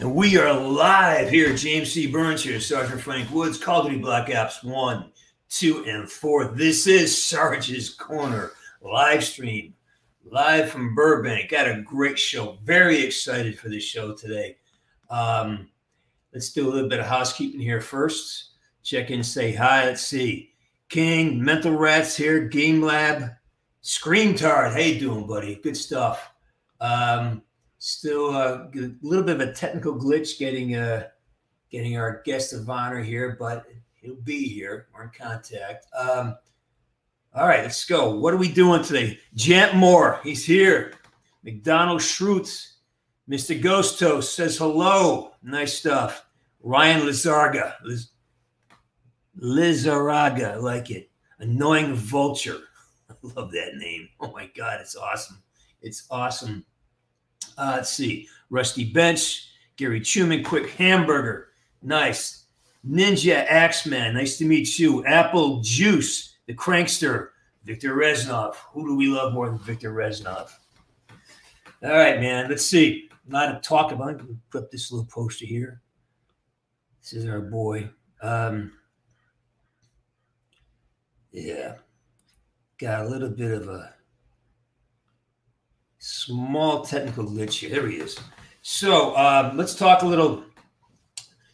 And we are live here. James C. Burns here, Sergeant Frank Woods, Call of Duty Black Ops 1, 2, and 4. This is Sarge's Corner live stream, live from Burbank. Got a great show. Very excited for this show today. Um, let's do a little bit of housekeeping here first. Check in, say hi. Let's see. King, Mental Rats here, Game Lab, Scream Tard. You doing, buddy? Good stuff. Um, Still a little bit of a technical glitch getting uh, getting our guest of honor here, but he'll be here. We're in contact. Um, all right, let's go. What are we doing today? Jant Moore, he's here. McDonald Schrutz, Mr. Ghostos says hello. Nice stuff. Ryan Lizarga, Liz, Lizaraga, I like it. Annoying Vulture. I love that name. Oh my God, it's awesome. It's awesome. Uh, let's see. Rusty Bench, Gary Chuman, Quick Hamburger. Nice. Ninja Axeman. Nice to meet you. Apple Juice, the Crankster, Viktor Reznov. Who do we love more than Viktor Reznov? All right, man. Let's see. A lot of talk about. Put up this little poster here. This is our boy. Um, yeah, got a little bit of a small technical glitch here. There he is. So um, let's talk a little.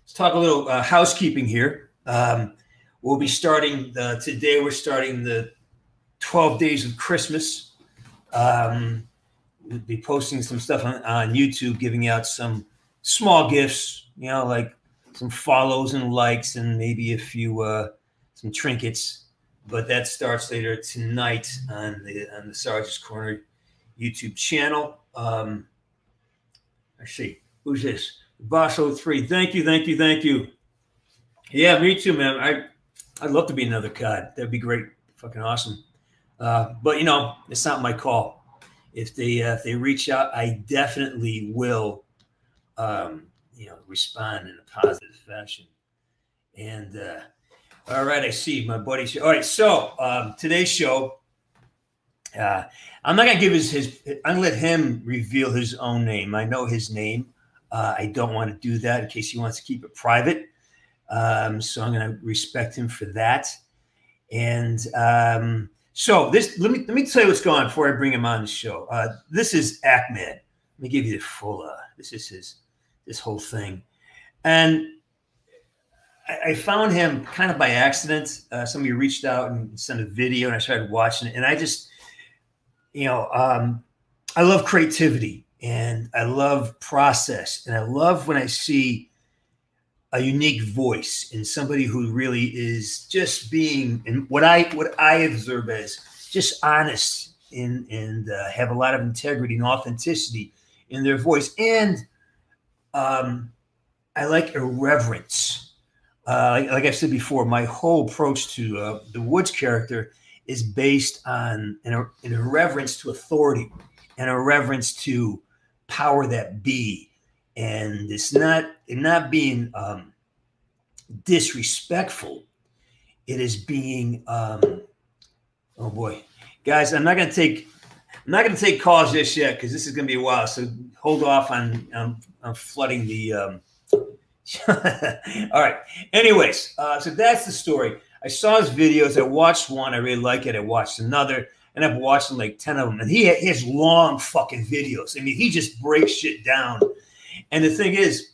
Let's talk a little uh, housekeeping here. Um, we'll be starting the, today. We're starting the 12 days of Christmas. Um, we'll be posting some stuff on, on YouTube, giving out some small gifts. You know, like some follows and likes, and maybe a few uh, some trinkets. But that starts later tonight on the on the Sergeant's Corner YouTube channel. Um, I see. Who's this? Boss 03. Thank you, thank you, thank you. Yeah, me too, man. I I'd love to be another COD. That'd be great. Fucking awesome. Uh, but you know, it's not my call. If they uh, if they reach out, I definitely will um, you know, respond in a positive fashion. And uh, all right, I see my buddy. All right, so um, today's show uh, I'm not gonna give his his. I'm gonna let him reveal his own name. I know his name. Uh, I don't want to do that in case he wants to keep it private. Um, so I'm gonna respect him for that. And um, so this, let me let me tell you what's going on before I bring him on the show. Uh, this is Ahmed. Let me give you the full. Uh, this is his this whole thing, and I, I found him kind of by accident. Uh, somebody reached out and sent a video, and I started watching it, and I just you know, um, I love creativity and I love process and I love when I see a unique voice in somebody who really is just being and what I what I observe as just honest and and uh, have a lot of integrity and authenticity in their voice and um, I like irreverence. Uh, like, like I said before, my whole approach to uh, the Woods character is based on an, an irreverence to authority and a reverence to power that be. And it's not it not being um, disrespectful. It is being um, oh boy, guys. I'm not gonna take I'm not gonna take calls just yet because this is gonna be a while. So hold off on on, on flooding the. Um, all right. Anyways, uh, so that's the story. I saw his videos. I watched one. I really like it. I watched another, and I've watched like ten of them. And he, he has long fucking videos. I mean, he just breaks shit down. And the thing is,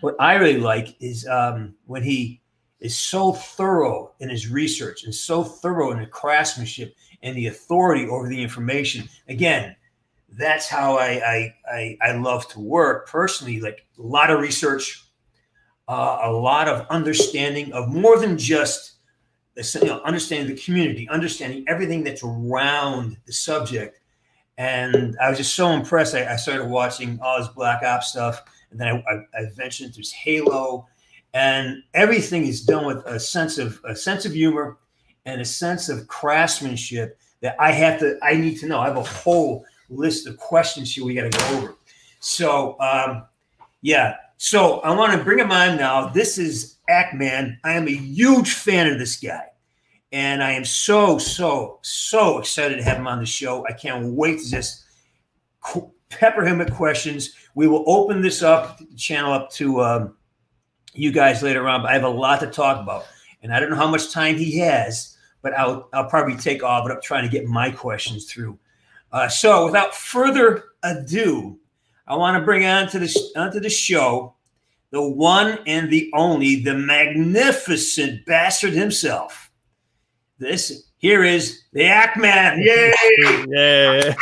what I really like is um, when he is so thorough in his research and so thorough in the craftsmanship and the authority over the information. Again, that's how I I I, I love to work personally. Like a lot of research, uh, a lot of understanding of more than just you know, understanding the community, understanding everything that's around the subject. And I was just so impressed. I, I started watching all his Black Ops stuff, and then I, I, I ventured there's Halo, and everything is done with a sense of a sense of humor and a sense of craftsmanship that I have to. I need to know. I have a whole list of questions here we got to go over. So, um, yeah. So I want to bring him on now. This is Act Man. I am a huge fan of this guy. And I am so, so, so excited to have him on the show. I can't wait to just pepper him with questions. we will open this up, channel up to um, you guys later on. But I have a lot to talk about, and I don't know how much time he has, but I'll I'll probably take all of it up trying to get my questions through. Uh, so, without further ado, I want to bring on to the onto the show the one and the only, the magnificent bastard himself. This here is the Act Man. Yay! yeah.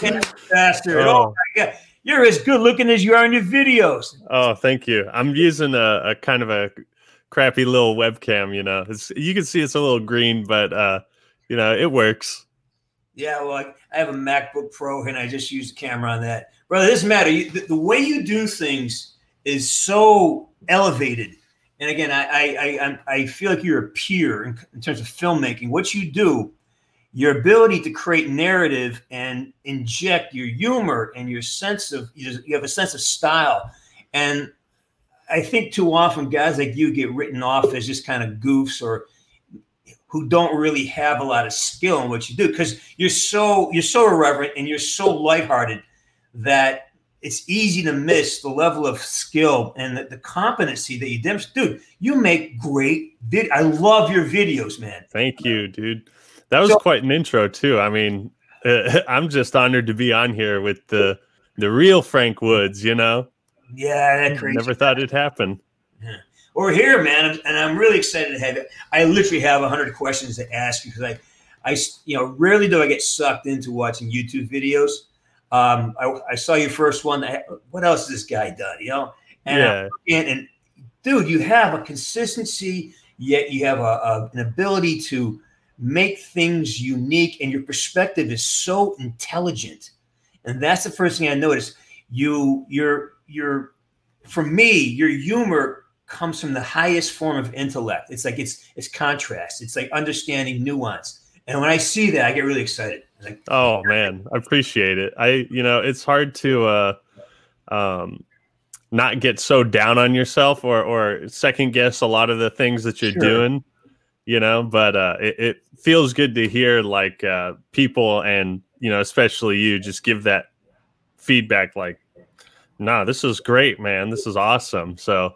bastard. Oh. oh my god. You're as good looking as you are in your videos. Oh, thank you. I'm using a, a kind of a crappy little webcam, you know. It's, you can see it's a little green, but uh, you know, it works. Yeah, well, I, I have a MacBook Pro and I just use the camera on that. Brother, this matter. You, the, the way you do things is so elevated. And again, I I I, I feel like you're a peer in, in terms of filmmaking. What you do, your ability to create narrative and inject your humor and your sense of you have a sense of style. And I think too often guys like you get written off as just kind of goofs or who don't really have a lot of skill in what you do because you're so you're so irreverent and you're so lighthearted that it's easy to miss the level of skill and the, the competency that you demonstrate. Dude, you make great vid. I love your videos, man. Thank you, dude. That was so, quite an intro too. I mean, uh, I'm just honored to be on here with the the real Frank Woods. You know. Yeah, that crazy. Never thought it'd happen. Yeah. We're here, man, and I'm really excited to have it. I literally have hundred questions to ask you because I, I, you know, rarely do I get sucked into watching YouTube videos um, I, I, saw your first one. What else has this guy done? You know, and, yeah. and, and dude, you have a consistency, yet you have a, a, an ability to make things unique, and your perspective is so intelligent. And that's the first thing I noticed. You, you're, you're, for me, your humor comes from the highest form of intellect. It's like it's it's contrast. It's like understanding nuance. And when I see that, I get really excited. Like, oh man, I appreciate it. I you know it's hard to uh, um, not get so down on yourself or or second guess a lot of the things that you're sure. doing. You know, but uh, it, it feels good to hear like uh, people and you know especially you just give that feedback like, nah, this is great, man. This is awesome. So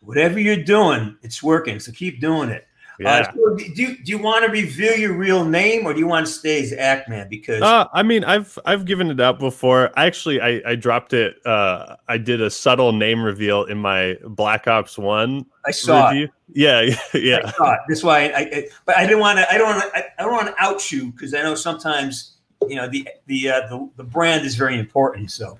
whatever you're doing, it's working. So keep doing it. Uh, yeah. Uh, so do you do you want to reveal your real name or do you want to stay as Actman? Because uh, I mean, I've I've given it up before. Actually, I I dropped it. Uh, I did a subtle name reveal in my Black Ops One. I saw review. It. Yeah, yeah. I. That's why I, I but I didn't want to. I don't want to. I, I don't want to out you because I know sometimes you know the the uh, the the brand is very important. So.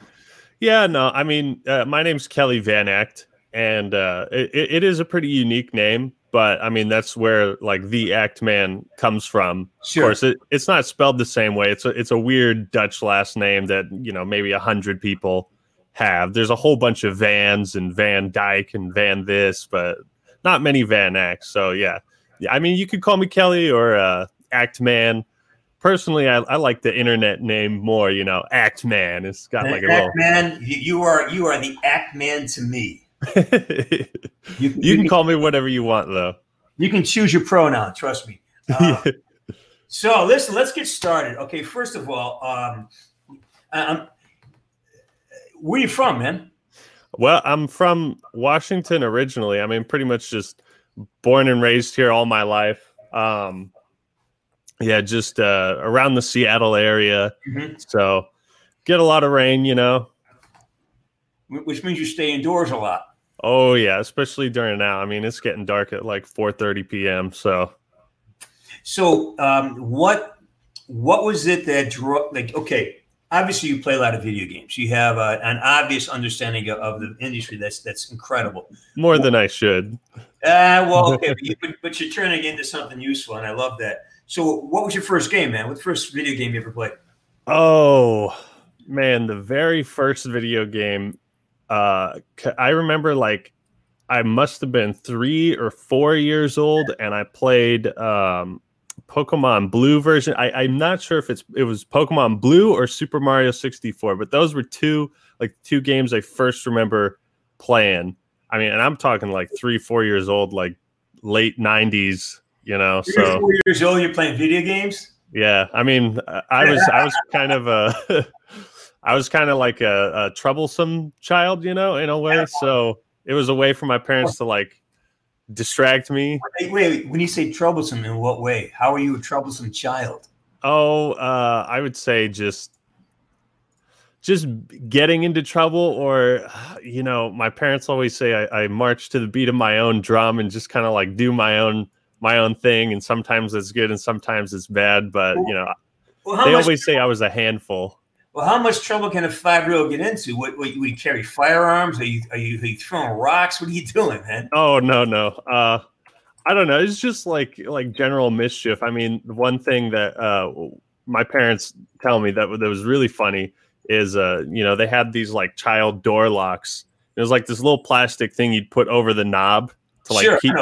Yeah, no, I mean, uh, my name's Kelly Van Act, and uh, it, it is a pretty unique name but I mean that's where like the Act Man comes from. Sure. Of course, it, it's not spelled the same way. It's a it's a weird Dutch last name that you know maybe a hundred people have. There's a whole bunch of Vans and Van Dyke and Van this, but not many Van Acts. So yeah, yeah. I mean, you could call me Kelly or uh, Act Man. Personally, I, I like the internet name more. You know, Act Man. It's got like a Act little Man. You are you are the Act Man to me. you, you, you, can call me whatever you want, though. You can choose your pronoun. Trust me. Uh, so listen, let's get started. Okay, first of all, um, um, where you from, man? Well, I'm from Washington originally. I mean, pretty much just born and raised here all my life. Um, yeah, just uh, around the Seattle area. Mm-hmm. So get a lot of rain, you know which means you stay indoors a lot. Oh yeah, especially during now. I mean, it's getting dark at like 4:30 p.m. So, so um, what what was it that drew? Like, okay, obviously you play a lot of video games. You have uh, an obvious understanding of, of, the industry that's that's incredible. More well, than I should. Uh, well, okay, but, you, but, you're turning into something useful, and I love that. So, what was your first game, man? What first video game you ever played? Oh man, the very first video game uh, I remember like I must have been three or four years old, and I played um, Pokemon Blue version. I, am not sure if it's it was Pokemon Blue or Super Mario 64, but those were two like two games I first remember playing. I mean, and I'm talking like three, four years old, like late '90s. You know, three so four years old, you're playing video games. Yeah, I mean, I was I was kind of a I was kind of like a, a, troublesome child, you know, in a way. So it was a way for my parents to like distract me. Wait, wait, when you say troublesome, in what way? How are you a troublesome child? Oh, uh, I would say just just getting into trouble or you know my parents always say I, I march to the beat of my own drum and just kind of like do my own my own thing and sometimes it's good and sometimes it's bad but you know well, they always say i was a handful well how much trouble can a five-year-old get into? What, what we carry firearms? Are you, are you are you throwing rocks? What are you doing man? Oh no no. Uh i don't know. It's just like like general mischief. I mean one thing that uh my parents tell me that, that was really funny is uh you know they had these like child door locks. It was like this little plastic thing you'd put over the knob to like sure, keep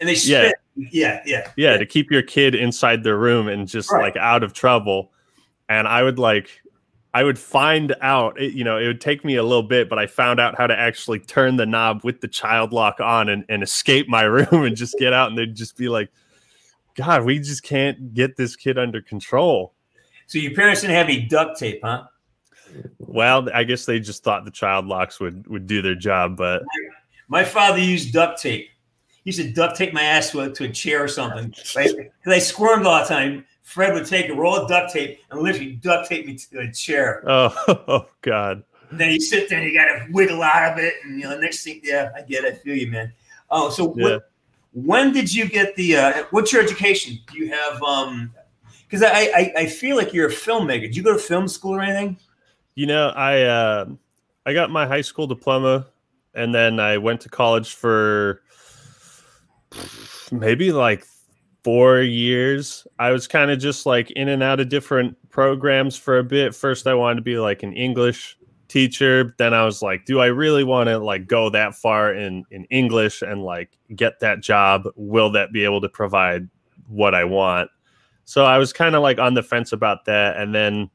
and they spit. yeah yeah yeah yeah. to keep your kid inside their room and just right. like out of trouble. And i would like i would find out it, you know it would take me a little bit but i found out how to actually turn the knob with the child lock on and, and escape my room and just get out and they'd just be like god we just can't get this kid under control so your parents didn't have any duct tape huh well, I guess they just thought the child locks would would do their job, but my father used duct tape. He used to duct tape my ass to a, to a chair or something. Because I squirmed all the time. Fred would take a roll of duct tape and literally duct tape me to a chair. Oh, oh God. then you sit there and you got to wiggle out of it. And, you know, next thing, yeah, I get it. I feel you, man. Oh, so yeah. what, when did you get the, uh, what's your education? Do you have, um, because I, I, I feel like you're a filmmaker. Did you go to film school or anything? You know, I uh, I got my high school diploma, and then I went to college for maybe like four years. I was kind of just like in and out of different programs for a bit. First, I wanted to be like an English teacher. Then I was like, do I really want to like go that far in in English and like get that job? Will that be able to provide what I want? So I was kind of like on the fence about that, and then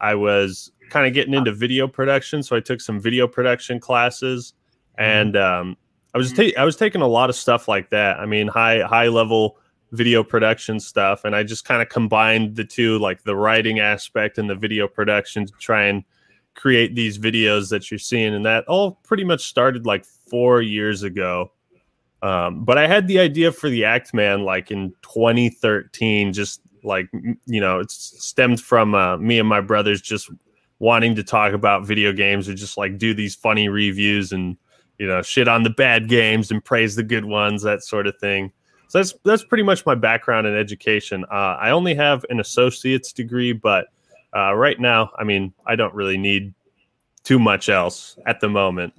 I was kind of getting into video production, so I took some video production classes, mm-hmm. and um, I was ta- I was taking a lot of stuff like that. I mean, high high level video production stuff, and I just kind of combined the two, like the writing aspect and the video production, to try and create these videos that you're seeing, and that all pretty much started like four years ago. Um, but I had the idea for the Act Man like in 2013, just like you know, it stemmed from uh, me and my brothers just wanting to talk about video games or just like do these funny reviews and you know shit on the bad games and praise the good ones that sort of thing so that's that's pretty much my background in education uh, i only have an associate's degree but uh, right now i mean i don't really need too much else at the moment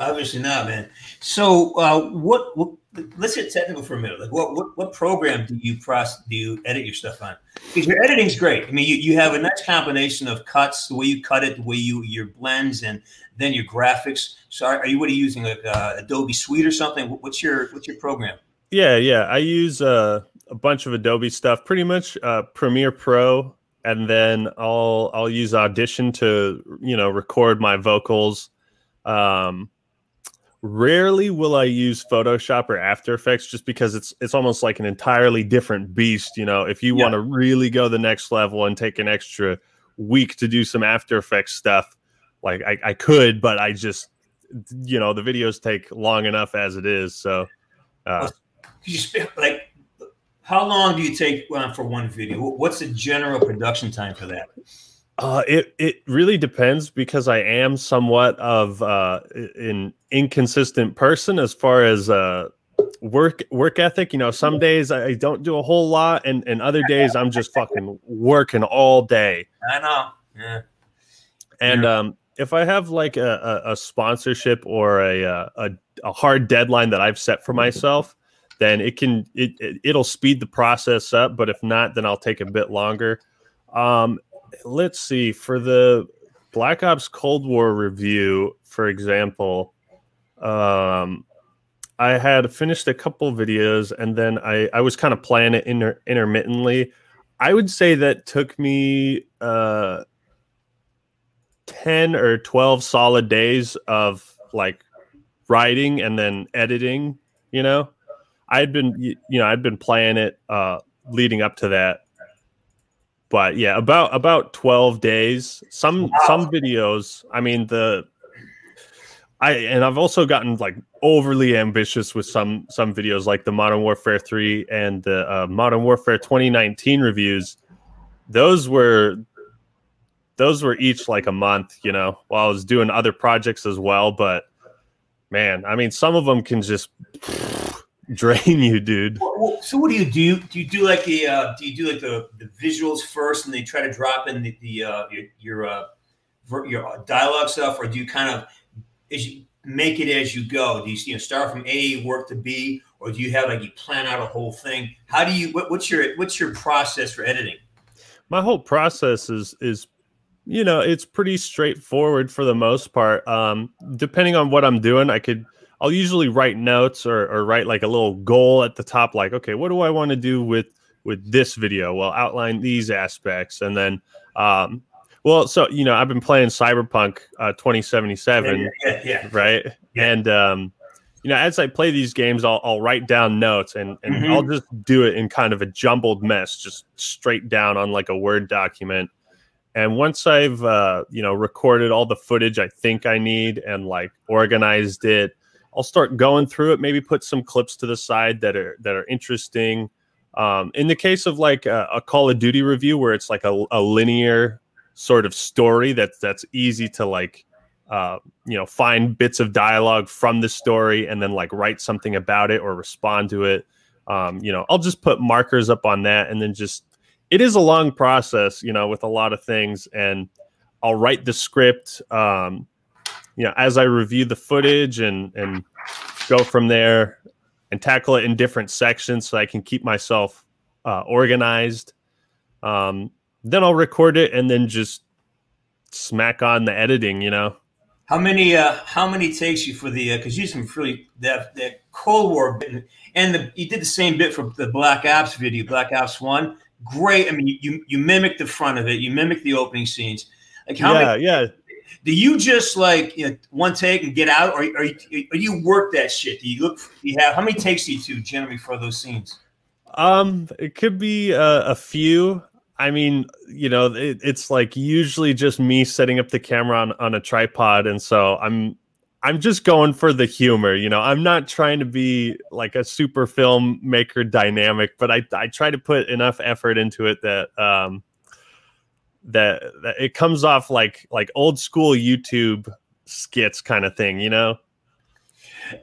obviously not man so uh, what, what let's get technical for a minute. Like, what what, what program do you process, do you edit your stuff on? Because your editing's great. I mean, you, you have a nice combination of cuts, the way you cut it, the way you your blends, and then your graphics. So, are, are you what are you using? Like uh, Adobe Suite or something? What's your what's your program? Yeah, yeah, I use uh, a bunch of Adobe stuff. Pretty much uh, Premiere Pro, and then I'll I'll use Audition to you know record my vocals. Um, Rarely will I use Photoshop or After Effects just because it's it's almost like an entirely different beast. You know, if you yeah. want to really go the next level and take an extra week to do some After Effects stuff, like I, I could, but I just you know the videos take long enough as it is. So, uh, you spend like how long do you take uh, for one video? What's the general production time for that? Uh, it it really depends because I am somewhat of uh, an inconsistent person as far as uh, work work ethic. You know, some days I don't do a whole lot, and and other days I'm just fucking working all day. I know. Yeah. And yeah. um, if I have like a, a, a sponsorship or a, uh, a a hard deadline that I've set for myself, then it can it, it it'll speed the process up. But if not, then I'll take a bit longer. Um, let's see for the Black Ops Cold War review, for example. Um, I had finished a couple videos and then I, I was kind of playing it inter- intermittently. I would say that took me uh, 10 or 12 solid days of like writing and then editing, you know. I'd been you know, I'd been playing it uh leading up to that but yeah, about about 12 days. Some wow. some videos, I mean the I and I've also gotten like overly ambitious with some some videos like the Modern Warfare 3 and the uh, Modern Warfare 2019 reviews. Those were those were each like a month, you know, while I was doing other projects as well, but man, I mean some of them can just drain you, dude. Well, so what do you do? Do you do like the uh, do you do like the, the visuals first, and they try to drop in the, the uh, your your, uh, your dialogue stuff, or do you kind of as you make it as you go? Do you you know start from A, work to B, or do you have like you plan out a whole thing? How do you what, what's your what's your process for editing? My whole process is is you know it's pretty straightforward for the most part. Um, depending on what I'm doing, I could I'll usually write notes or, or write like a little goal at the top, like, okay, what do I want to do with with this video? Well, outline these aspects, and then, um, well, so you know, I've been playing Cyberpunk uh, 2077, yeah, yeah, yeah. right? And um, you know, as I play these games, I'll, I'll write down notes, and and mm-hmm. I'll just do it in kind of a jumbled mess, just straight down on like a Word document. And once I've uh, you know recorded all the footage I think I need and like organized it I'll start going through it. Maybe put some clips to the side that are that are interesting. Um, in the case of like a, a, Call of Duty review, where it's like a, a linear sort of story that's that's easy to like uh, you know find bits of dialogue from the story and then like write something about it or respond to it. Um, you know, I'll just put markers up on that and then just it is a long process, you know, with a lot of things and I'll write the script. Um, you know, as I review the footage and and go from there and tackle it in different sections so I can keep myself uh, organized. Um, then I'll record it and then just smack on the editing. You know. How many uh, how many takes you for the because uh, you some really that that Cold War bit and the, you did the same bit for the Black Ops video, Black Ops One. Great. I mean, you you mimic the front of it, you mimic the opening scenes. Like how yeah, many, yeah do you just like you know, one take and get out, or, or, or you work that shit? Do you look? Do you have how many takes do you do generally for those scenes? Um, it could be uh, a few. I mean, you know, it, it's like usually just me setting up the camera on, on a tripod, and so I'm I'm just going for the humor. You know, I'm not trying to be like a super filmmaker dynamic, but I I try to put enough effort into it that um that, that it comes off like like old school YouTube skits kind of thing, you know.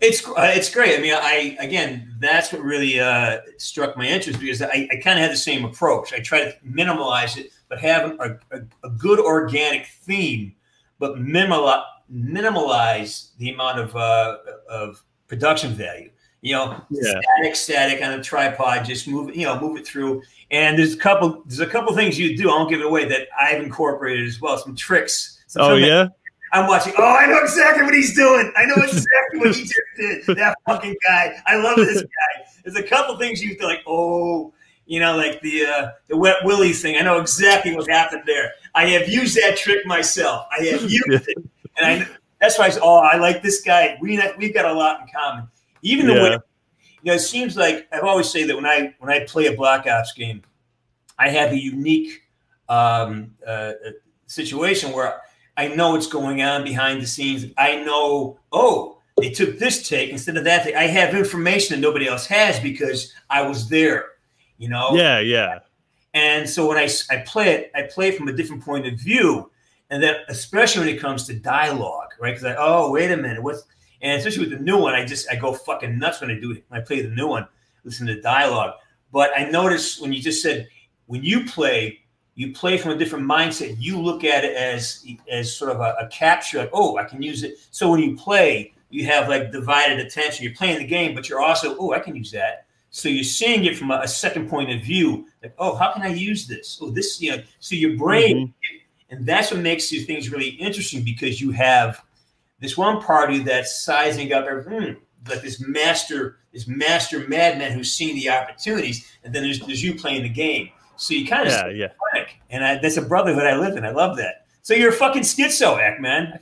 It's uh, it's great. I mean, I again, that's what really uh, struck my interest because I, I kind of had the same approach. I try to minimize it, but have a, a, a good organic theme, but minimalize minimalize the amount of uh, of production value. You know, yeah. static, static on a tripod, just move it, you know, move it through. And there's a couple, there's a couple things you do. I won't give it away that I've incorporated as well. Some tricks. Some oh yeah. I'm watching. Oh, I know exactly what he's doing. I know exactly what he just did. That fucking guy. I love this guy. There's a couple things you feel like, oh, you know, like the uh, the wet willy thing. I know exactly what happened there. I have used that trick myself. I have used it, and I, that's why I said, oh, I like this guy. We we've got a lot in common. Even the yeah. way you know, it seems like I've always say that when I when I play a Black Ops game, I have a unique um, uh, uh, situation where I know what's going on behind the scenes. I know, oh, they took this take instead of that. Take. I have information that nobody else has because I was there. You know. Yeah, yeah. And so when I, I play it, I play it from a different point of view, and then especially when it comes to dialogue, right? Because I oh wait a minute, what's and especially with the new one, I just I go fucking nuts when I do it. When I play the new one, listen to the dialogue. But I noticed when you just said when you play, you play from a different mindset. You look at it as as sort of a, a capture. Like, oh, I can use it. So when you play, you have like divided attention. You're playing the game, but you're also oh, I can use that. So you're seeing it from a, a second point of view. Like, oh, how can I use this? Oh, this, you know. So your brain, mm-hmm. and that's what makes these things really interesting because you have this one party that's sizing up everything, hmm, like this master, this master madman who's seeing the opportunities, and then there's, there's you playing the game. So you kind of yeah, yeah. And I, that's a brotherhood I live in. I love that. So you're a fucking schizo act, man.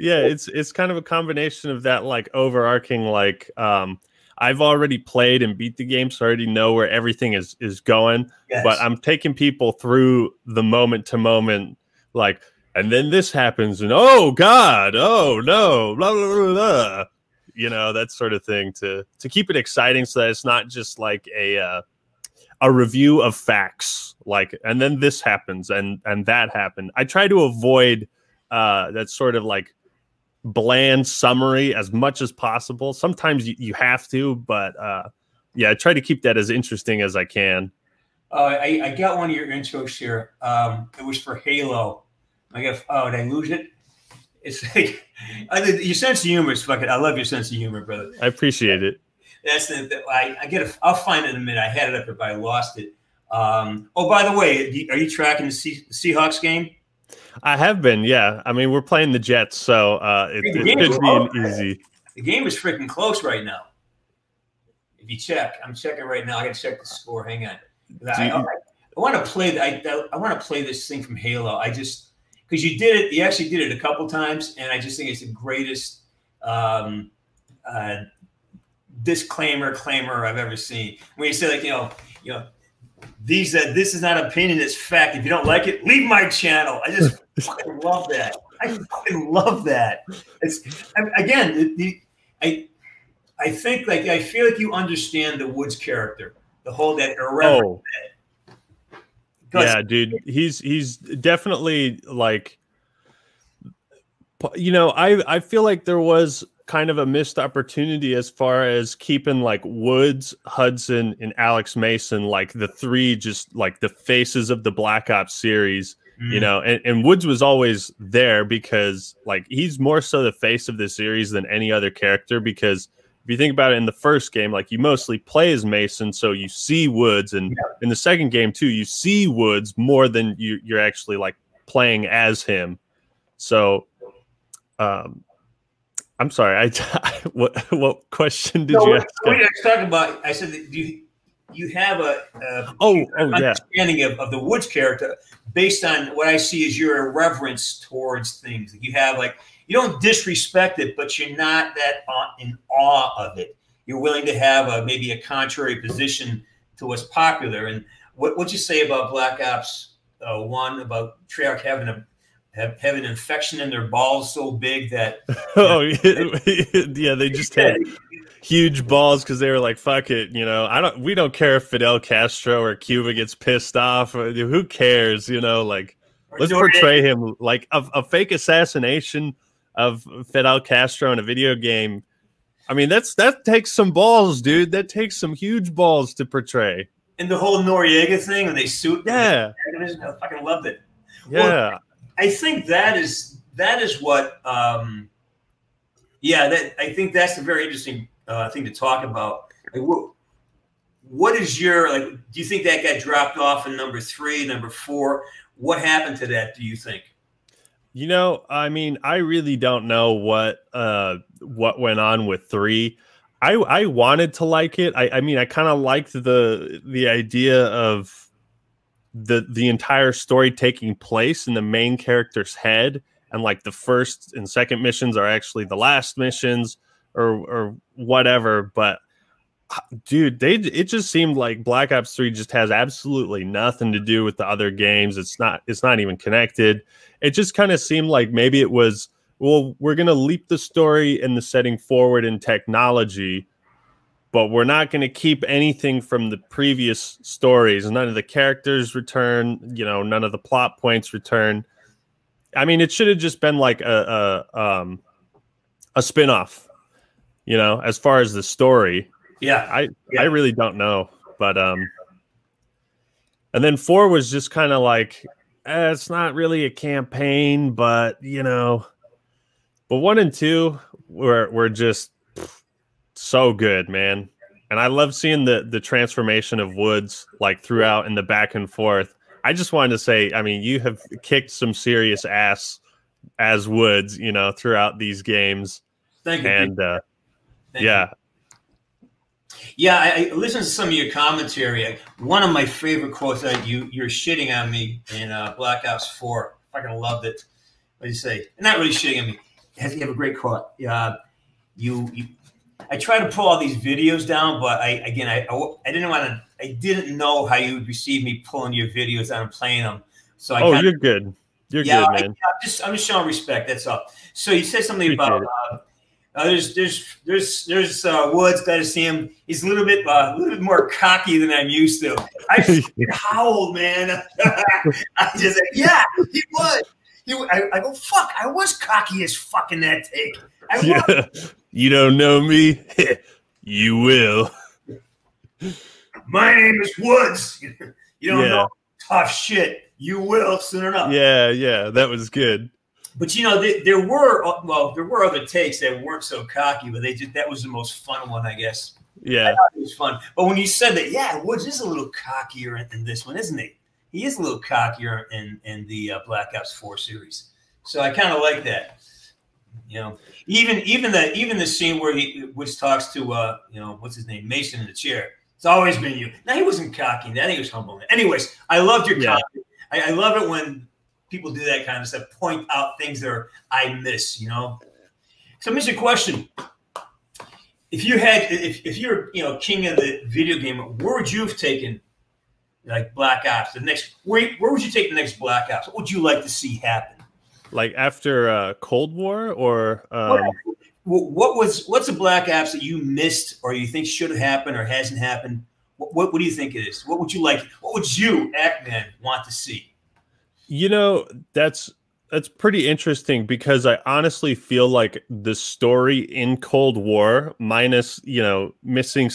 yeah, it's it's kind of a combination of that like overarching like um I've already played and beat the game, so I already know where everything is is going. Yes. But I'm taking people through the moment to moment, like, and then this happens, and oh God, oh no, blah blah blah. blah. You know that sort of thing to to keep it exciting, so that it's not just like a uh, a review of facts, like, and then this happens and and that happened. I try to avoid uh, that sort of like bland summary as much as possible. Sometimes you, you have to, but uh, yeah, I try to keep that as interesting as I can. Uh, I, I got one of your intros here. Um, it was for Halo. I got oh, did I lose it? It's like I, your sense of humor is fucking. I love your sense of humor, brother. I appreciate it. That's the, the I, I get. A, I'll find it in a minute. I had it up but I lost it. Um, oh, by the way, are you tracking the, C, the Seahawks game? I have been, yeah. I mean, we're playing the Jets, so uh, it, it should be an easy. The game is freaking close right now. If you check, I'm checking right now. I got to check the score. Hang on. I, I, I want to play. I, I want to play this thing from Halo. I just because you did it. You actually did it a couple times, and I just think it's the greatest um, uh, disclaimer claimer I've ever seen. When you say like, you know, you know, these uh, this is not opinion, it's fact. If you don't like it, leave my channel. I just fucking love that. I fucking love that. It's again, the, the, I I think like I feel like you understand the Woods character, the whole that irreverent. Oh. Yeah, dude, he's he's definitely like you know, I I feel like there was kind of a missed opportunity as far as keeping like Woods, Hudson, and Alex Mason like the three just like the faces of the Black Ops series. Mm. You know, and, and Woods was always there because like he's more so the face of the series than any other character because if you think about it in the first game, like you mostly play as Mason, so you see Woods, and yeah. in the second game too, you see Woods more than you, you're actually like playing as him. So, um, I'm sorry. I what what question did no, you ask? I was talking about. I said, do you you have a, a oh, oh understanding yeah. of, of the Woods character based on what I see as your reverence towards things. You have like you don't disrespect it, but you're not that in awe of it. You're willing to have a maybe a contrary position to what's popular. And what what you say about Black Ops uh, One about Treyarch having a have, have an infection in their balls so big that oh yeah they just had huge balls because they were like fuck it you know i don't we don't care if fidel castro or cuba gets pissed off who cares you know like let's portray him like a, a fake assassination of fidel castro in a video game i mean that's that takes some balls dude that takes some huge balls to portray and the whole noriega thing when they suit yeah i fucking loved it yeah well, I think that is that is what. Um, yeah, that I think that's a very interesting uh, thing to talk about. Like, what, what is your like? Do you think that got dropped off in number three, number four? What happened to that? Do you think? You know, I mean, I really don't know what uh, what went on with three. I I wanted to like it. I, I mean, I kind of liked the the idea of the the entire story taking place in the main character's head and like the first and second missions are actually the last missions or or whatever but dude they it just seemed like black ops 3 just has absolutely nothing to do with the other games it's not it's not even connected it just kind of seemed like maybe it was well we're going to leap the story and the setting forward in technology but we're not going to keep anything from the previous stories. None of the characters return, you know, none of the plot points return. I mean, it should have just been like a a, um, a spin-off, you know, as far as the story. Yeah. I yeah. I really don't know, but um and then 4 was just kind of like eh, it's not really a campaign, but you know, but 1 and 2 were were just so good, man. And I love seeing the the transformation of Woods like throughout and the back and forth. I just wanted to say, I mean, you have kicked some serious ass as Woods, you know, throughout these games. Thank you. And uh, yeah. Yeah, I, I listened to some of your commentary. One of my favorite quotes that you you're shitting on me in uh, Black Ops Four. I fucking loved it. What do you say? Not really shitting on me. You have a great quote. Yeah, you, you I try to pull all these videos down, but I again I I, didn't want to I didn't know how you would receive me pulling your videos down and playing them. So I oh, kinda, you're good. You're yeah, good, man. I, am just I'm just showing respect. That's all. So you said something Appreciate about uh, uh, there's there's there's there's uh, Woods. Got to see him. He's a little bit uh, a little bit more cocky than I'm used to. I howled, man. I just said, yeah, he was. He, I, I, go, fuck. I was cocky as fucking that take. Yeah. You don't know me. you will. My name is Woods. You don't yeah. know tough shit. You will soon enough. Yeah, yeah, that was good but you know, there, there were uh, well, there were other takes that weren't so cocky, but they just that was the most fun one, I guess. Yeah, it was fun. But when you said that, yeah, Woods is a little cockier in, in this one, isn't he? He is a little cockier in in the uh, Black Ops Four series. So I kind of like that. You know, even even the even the scene where he which talks to uh you know what's his name Mason in the chair. It's always been you. Now he wasn't cocky. That he was humble. Anyways, I loved your yeah. I, I love it when people do that kind of stuff, point out things that are, I miss, you know. So, let me ask you a question. If you had, if, if you're, you know, king of the video game, where would you have taken, like Black Ops? The next, where, where would you take the next Black Ops? What would you like to see happen? Like after uh, Cold War, or um... what, what was what's a Black Ops that you missed, or you think should have happened, or hasn't happened? What, what, what do you think it is? What would you like? What would you, Act Man, want to see? You know, that's that's pretty interesting because I honestly feel like the story in Cold War, minus you know missing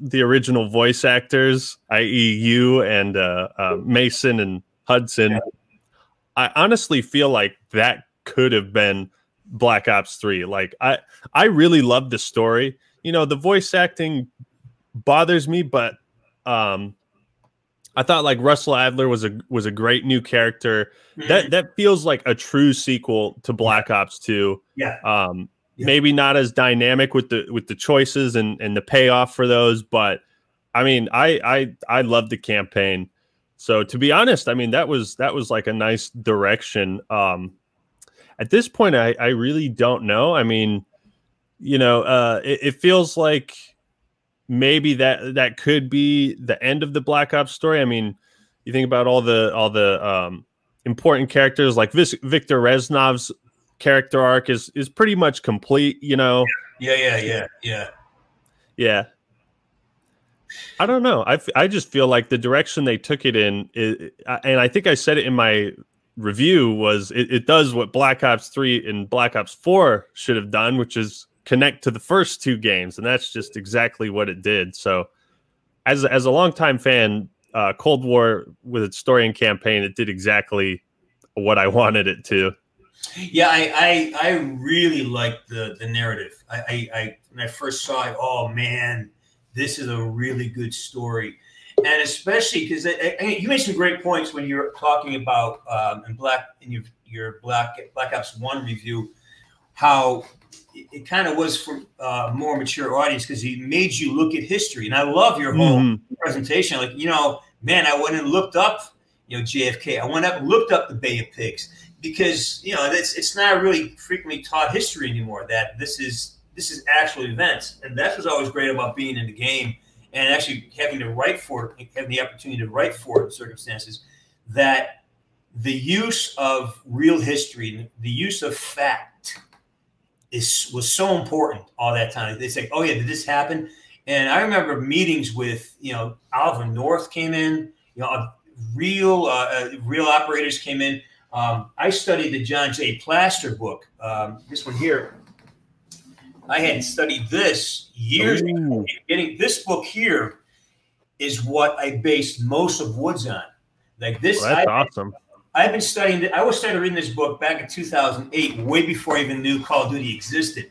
the original voice actors, i.e., you and uh, uh, Mason and Hudson, yeah. I honestly feel like that could have been Black Ops Three. Like I, I really love the story. You know, the voice acting bothers me, but um, I thought like Russell Adler was a was a great new character. Mm-hmm. That that feels like a true sequel to Black Ops 2. Yeah. Um yeah. maybe not as dynamic with the with the choices and and the payoff for those, but I mean, I I I love the campaign. So to be honest, I mean that was that was like a nice direction. Um at this point I I really don't know. I mean, you know, uh it, it feels like maybe that that could be the end of the Black Ops story. I mean, you think about all the all the um, important characters like Vis- Viktor Reznov's character arc is is pretty much complete. You know. Yeah, yeah, yeah, yeah, yeah. I don't know. I, I just feel like the direction they took it in, is, and I think I said it in my review was it, it does what Black Ops Three and Black Ops Four should have done, which is connect to the first two games, and that's just exactly what it did. So, as as a longtime fan, uh, Cold War with its story and campaign, it did exactly what I wanted it to. Yeah, I I, I really liked the the narrative. I, I, I when I first saw it, oh man, this is a really good story, and especially because you made some great points when you're talking about um, in black in your your Black Black Ops One review, how it, kind of was for a uh, more mature audience because he made you look at history. And I love your whole mm-hmm. presentation. Like, you know, man, I went and looked up, you know, JFK. I went up and looked up the Bay of Pigs because, you know, it's, it's not really frequently taught history anymore that this is this is actual events. And that's what's always great about being in the game and actually having to write for it, having the opportunity to write for it circumstances that the use of real history, the use of fact is was so important all that time. They say, "Oh yeah, did this happen?" And I remember meetings with you know Alvin North came in, you know, real uh, uh, real operators came in. Um, I studied the John J. Plaster book. Um, this one here. I hadn't studied this years ago. Getting this book here is what I based most of Woods on. Like this, well, that's I, awesome. I've been studying. I was started reading this book back in 2008, way before I even knew Call of Duty existed.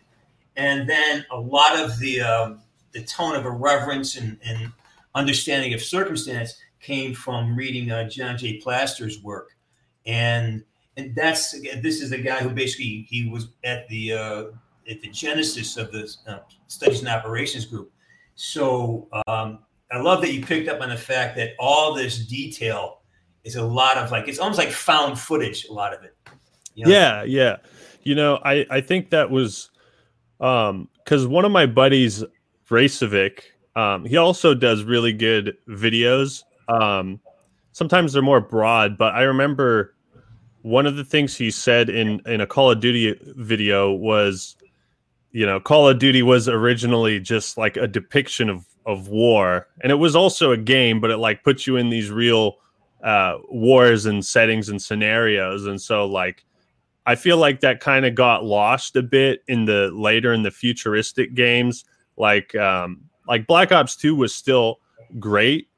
And then a lot of the um, the tone of irreverence and, and understanding of circumstance came from reading uh, John J. Plaster's work, and and that's this is the guy who basically he was at the uh, at the genesis of the uh, studies and operations group. So um, I love that you picked up on the fact that all this detail is a lot of like it's almost like found footage. A lot of it. You know? Yeah, yeah. You know, I I think that was um because one of my buddies, Raycevick, um, he also does really good videos. Um, sometimes they're more broad, but I remember one of the things he said in in a Call of Duty video was, you know, Call of Duty was originally just like a depiction of of war, and it was also a game, but it like puts you in these real uh, wars and settings and scenarios, and so like. I feel like that kind of got lost a bit in the later in the futuristic games, like um, like Black Ops Two was still great,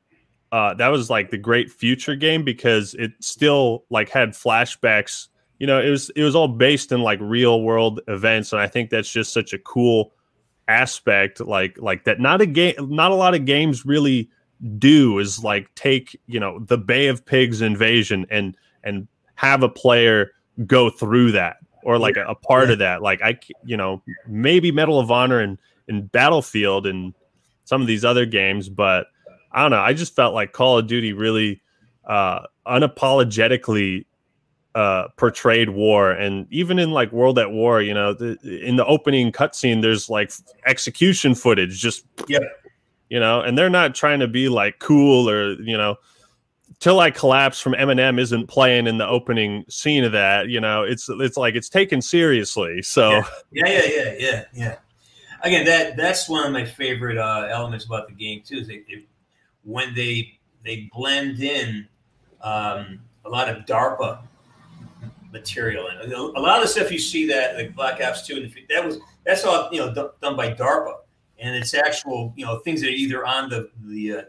uh, that was like the great future game because it still like had flashbacks. You know, it was it was all based in like real world events, and I think that's just such a cool aspect. Like like that, not a game, not a lot of games really do is like take you know the Bay of Pigs invasion and and have a player go through that or like a, a part yeah. of that. Like I, you know, maybe Medal of Honor and and Battlefield and some of these other games, but I don't know. I just felt like Call of Duty really uh, unapologetically uh, portrayed war, and even in like World at War, you know, the, in the opening cutscene, there's like execution footage, just yeah, you know, and they're not trying to be like cool or you know. Till I collapse from Eminem isn't playing in the opening scene of that, you know. It's it's like it's taken seriously. So yeah, yeah, yeah, yeah, yeah. yeah. Again, that that's one of my favorite uh, elements about the game too. Is it when they they blend in um, a lot of DARPA material and a lot of the stuff you see that like Black Ops Two and that was that's all you know done by DARPA and it's actual you know things that are either on the the uh,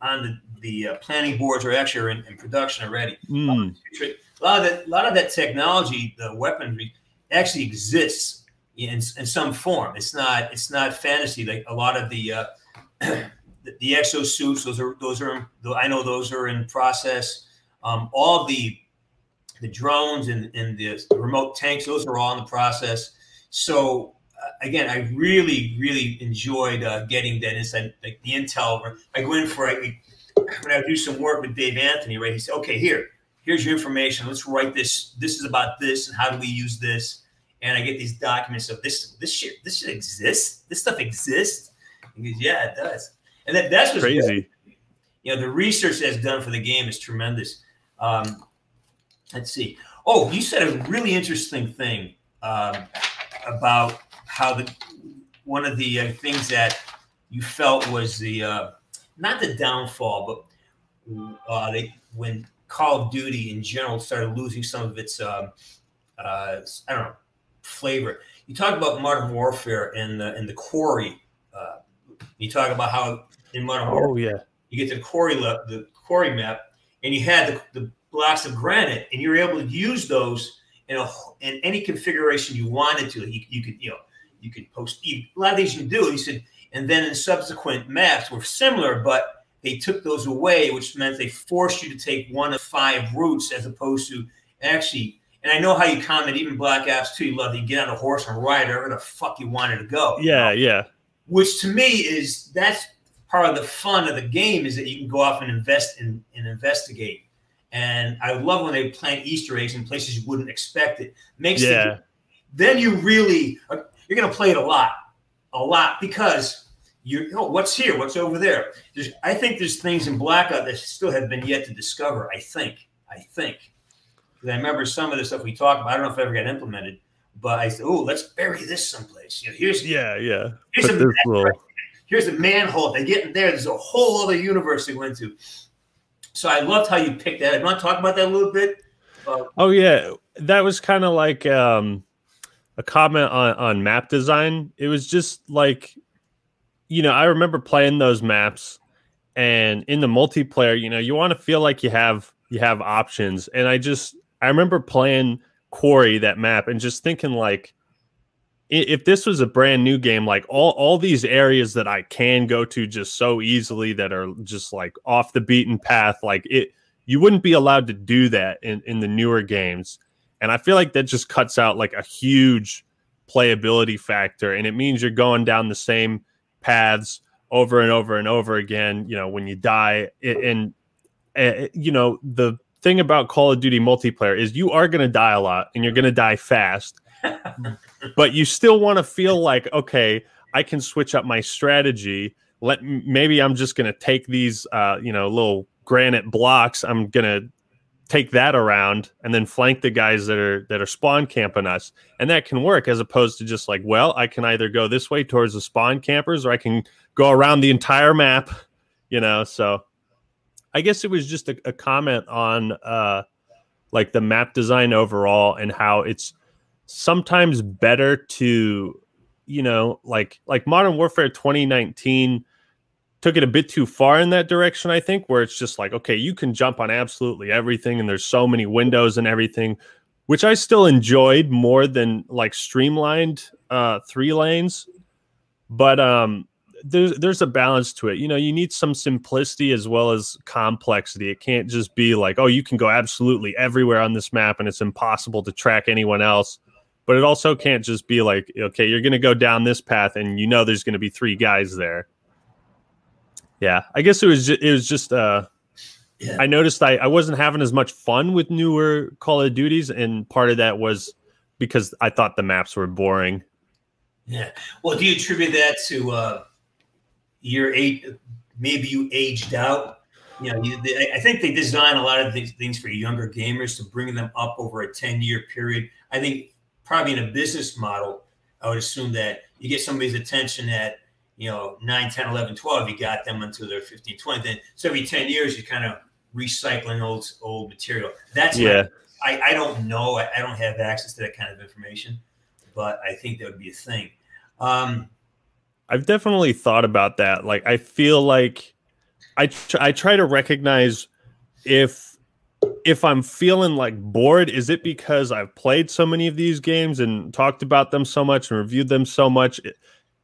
on the the uh, planning boards or actually are in, in production already. Mm. A lot of that, a lot of that technology, the weaponry, actually exists in, in some form. It's not it's not fantasy like a lot of the uh, the, the exosuits, those are those are I know those are in process. Um, all the the drones and, and the, remote tanks, those are all in the process. So again, I really really enjoyed uh, getting that inside, like the intel. I go in for I, when I do some work with Dave Anthony, right? He said, "Okay, here, here's your information. Let's write this. This is about this, and how do we use this?" And I get these documents of this. This shit. This shit exists. This stuff exists. He goes, "Yeah, it does." and that, that's what's crazy. Good. You know, the research that's done for the game is tremendous. Um, let's see. Oh, you said a really interesting thing um, about how the one of the uh, things that you felt was the uh, not the downfall, but uh, they when Call of Duty in general started losing some of its um, uh, I don't know flavor. You talk about Modern Warfare and the and the quarry. Uh, you talk about how in Modern oh, Warfare. yeah. You get the quarry the quarry map, and you had the, the blocks of granite, and you're able to use those in a in any configuration you wanted to. You, you could you know you could post you, a lot of things you can do. He said, and then in subsequent maps were similar, but they took those away, which meant they forced you to take one of five routes as opposed to actually. And I know how you comment, even Black Ops 2, you love to get on a horse and ride wherever the fuck you wanted to go. Yeah, yeah. Which to me is that's part of the fun of the game is that you can go off and invest in and investigate. And I love when they plant Easter eggs in places you wouldn't expect it. Makes yeah. The, then you really uh, you're going to play it a lot, a lot because you know what's here, what's over there. There's, I think there's things in Blackout that still have been yet to discover. I think, I think. Because I remember some of the stuff we talked about. I don't know if it ever got implemented, but I said, "Oh, let's bury this someplace." You know, here's yeah, yeah. Here's a little Here's a manhole. They get in there. There's a whole other universe they went to. So I loved how you picked that. I want to talk about that a little bit. Uh, oh yeah, that was kind of like um, a comment on on map design. It was just like, you know, I remember playing those maps, and in the multiplayer, you know, you want to feel like you have you have options. And I just I remember playing Quarry that map and just thinking like if this was a brand new game, like all all these areas that I can go to just so easily that are just like off the beaten path, like it, you wouldn't be allowed to do that in in the newer games, and I feel like that just cuts out like a huge playability factor, and it means you're going down the same paths over and over and over again. You know, when you die, and, and you know the thing about Call of Duty multiplayer is you are going to die a lot, and you're going to die fast but you still want to feel like, okay, I can switch up my strategy. Let maybe I'm just going to take these, uh, you know, little granite blocks. I'm going to take that around and then flank the guys that are that are spawn camping us. And that can work as opposed to just like well i can either go this way towards the spawn campers or i can go around the entire map you know? So i guess it was just a, a comment on uh like the map design overall and how it's sometimes better to you know like like modern warfare 2019 took it a bit too far in that direction, I think, where it's just like, okay, you can jump on absolutely everything and there's so many windows and everything, which I still enjoyed more than like streamlined uh three lanes. But um there's there's a balance to it. You know, you need some simplicity as well as complexity. It can't just be like, oh, you can go absolutely everywhere on this map and it's impossible to track anyone else. But it also can't just be like, okay, you're going to go down this path and you know there's going to be three guys there yeah, I guess it was just, it was just uh yeah. I noticed I, I wasn't having as much fun with newer Call of Duties, and part of that was because I thought the maps were boring. Yeah. Well, do you attribute that to uh, your eight? Maybe you aged out. You know, you, they, I think they design a lot of these things for younger gamers to bring them up over a ten-year period. I think probably in a business model, I would assume that you get somebody's attention at you know, 9, 10, 11, 12, you got them until they're 15, 20. Then so every 10 years, you're kind of recycling old old material. That's yeah. My, I, I don't know. I, I, don't have access to that kind of information, but I think that would be a thing. Um, I've definitely thought about that. Like, I feel like I tr- I try to recognize if if I'm feeling like bored, is it because I've played so many of these games and talked about them so much and reviewed them so much?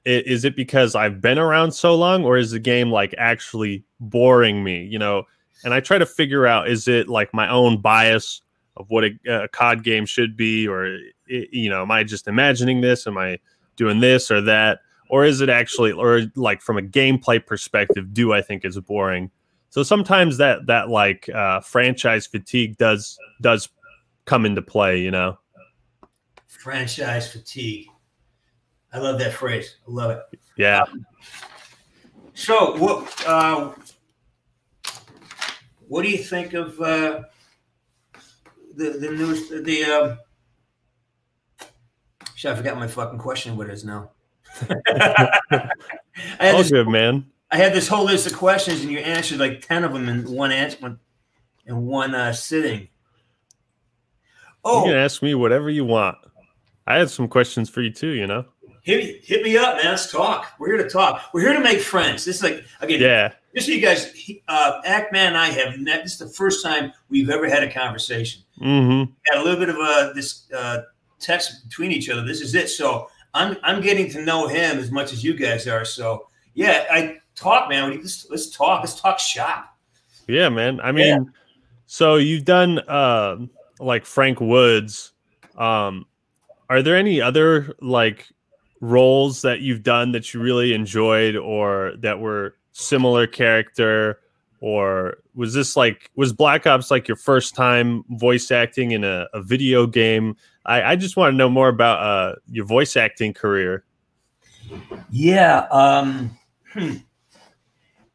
Is it because I've been around so long, or is the game like actually boring me? You know, and I try to figure out is it like my own bias of what a, a COD game should be, or you know, am I just imagining this? Am I doing this or that? Or is it actually, or like from a gameplay perspective, do I think it's boring? So sometimes that that like uh, franchise fatigue does does come into play, you know. Franchise fatigue. I love that phrase. I love it. Yeah. so what uh, what do you think of uh, the the news the uh, Shit, I forgot my fucking question. What is now? I All this, good, man. I had this whole list of questions, and you answered like ten of them in one answer, in one uh, sitting. Oh, you can ask me whatever you want. I had some questions for you too. You know hit, hit me up, man. Let's talk. We're here to talk. We're here to make friends. This is like again, yeah. Just so you guys, uh, Act-Man and I have met. This is the first time we've ever had a conversation. Mm-hmm. Had a little bit of a this uh, text between each other. This is it. So I'm I'm getting to know him as much as you guys are. So yeah, I talk, man. Let's let's talk. Let's talk shop. Yeah, man. I mean, yeah. so you've done uh, like Frank Woods. Um, are there any other like roles that you've done that you really enjoyed or that were similar character? Or was this like was black ops like your first time voice acting in a, a video game? I, I, just want to know more about uh, your voice acting career. Yeah um, hmm.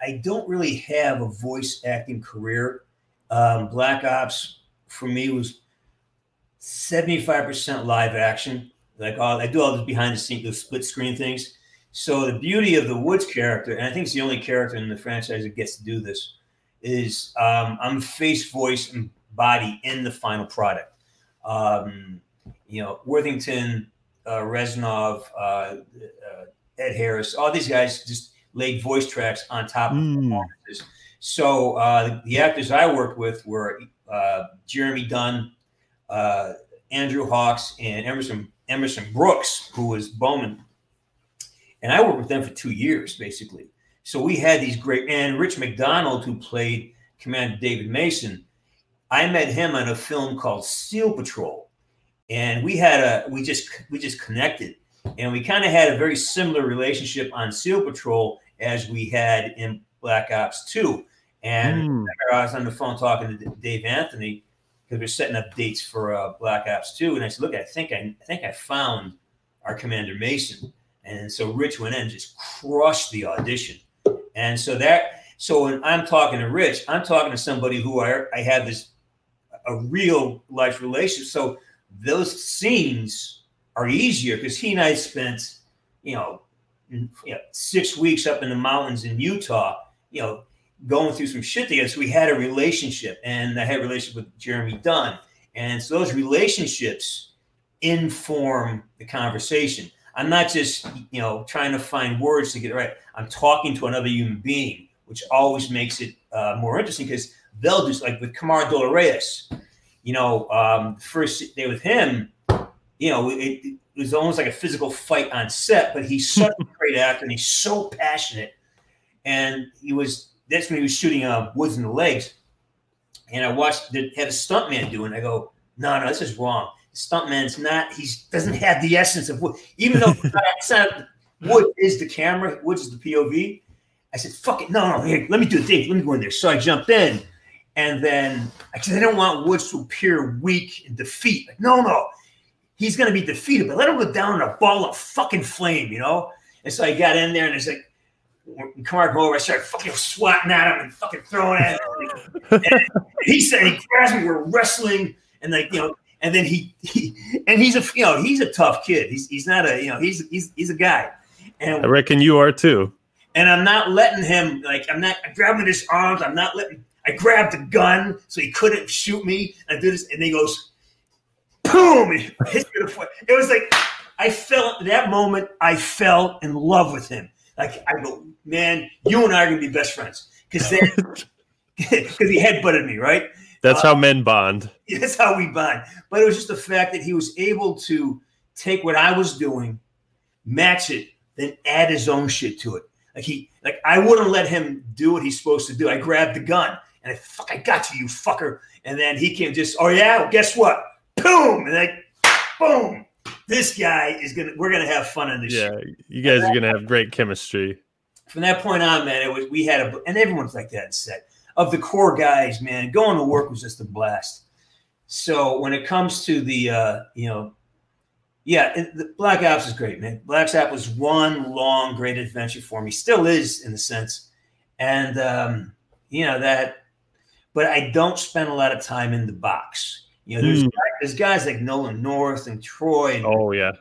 i don't really have a voice acting career. Um, black ops for me was 75% live action like all I do all this behind the scenes, the split screen things. So the beauty of the Woods character, and I think it's the only character in the franchise that gets to do this, is um, I'm face, voice, and body in the final product. Um, you know, Worthington, uh, Reznov, uh, uh, Ed Harris, all these guys just laid voice tracks on top of mm. performances. So uh, the, the, actors I worked with were uh, Jeremy Dunn, uh, Andrew Hawks, and Emerson Emerson Brooks, who was Bowman. And I worked with them for two years, basically. So we had these great, and Rich McDonald, who played Commander David Mason, I met him on a film called SEAL Patrol. And we had a, we just, we just connected. And we kind of had a very similar relationship on SEAL Patrol as we had in Black Ops 2. And mm. I was on the phone talking to Dave Anthony because we're setting up dates for uh, Black Ops 2. And I said, look, I think I, I think I found our Commander Mason. And so Rich went in and just crushed the audition. And so that, so when I'm talking to Rich, I'm talking to somebody who I, I have this, a real life relationship. So those scenes are easier because he and I spent, you know, you know, six weeks up in the mountains in Utah, you know, going through some shit together. So we had a relationship, and I had a relationship with Jeremy Dunn. And so those relationships inform the conversation. I'm not just, you know, trying to find words to get it right. I'm talking to another human being, which always makes it uh, more interesting because they'll just like with Kamar de los Reyes, you know, um, first day with him, you know, it, it, was almost like a physical fight on set, but he's such a great actor and he's so passionate. And he was that's when he was shooting uh, Woods in the legs. And I watched the had a stuntman doing. I go, no, no, this is wrong. The stuntman's not. He doesn't have the essence of Wood, even though it's not, Wood is the camera. Woods is the POV. I said, fuck it, no, no, here, let me do it, Dave. Let me go in there. So I jumped in, and then I said, I don't want Woods to appear weak and defeat. Like, no, no, he's going to be defeated, but let him go down in a ball of fucking flame, you know. And so I got in there, and it's like Kamar come over, I started fucking swatting at him and fucking throwing at him. and he said he grabs me, we're wrestling, and like you know, and then he, he and he's a you know he's a tough kid. He's he's not a you know he's he's he's a guy. And I reckon you are too. And I'm not letting him like I'm not I'm grabbing his arms. I'm not letting. I grabbed the gun so he couldn't shoot me. And I do this, and he goes, boom! It hits me the foot. It was like I felt that moment. I fell in love with him. Like I go, man, you and I are gonna be best friends because because he headbutted me, right? That's uh, how men bond. That's how we bond. But it was just the fact that he was able to take what I was doing, match it, then add his own shit to it. Like he, like I wouldn't let him do what he's supposed to do. I grabbed the gun and I fuck, I got you, you fucker. And then he came just, oh yeah, well, guess what? Boom, and like, boom this guy is gonna we're gonna have fun on this yeah you guys are gonna have great chemistry. From that point on man it was we had a and everyone's like that set. Of the core guys man going to work was just a blast. So when it comes to the uh you know yeah the black ops is great man. Black ops was one long great adventure for me. Still is in a sense. And um you know that but i don't spend a lot of time in the box you know, there's, mm. guys, there's guys like Nolan North and Troy. And oh yeah,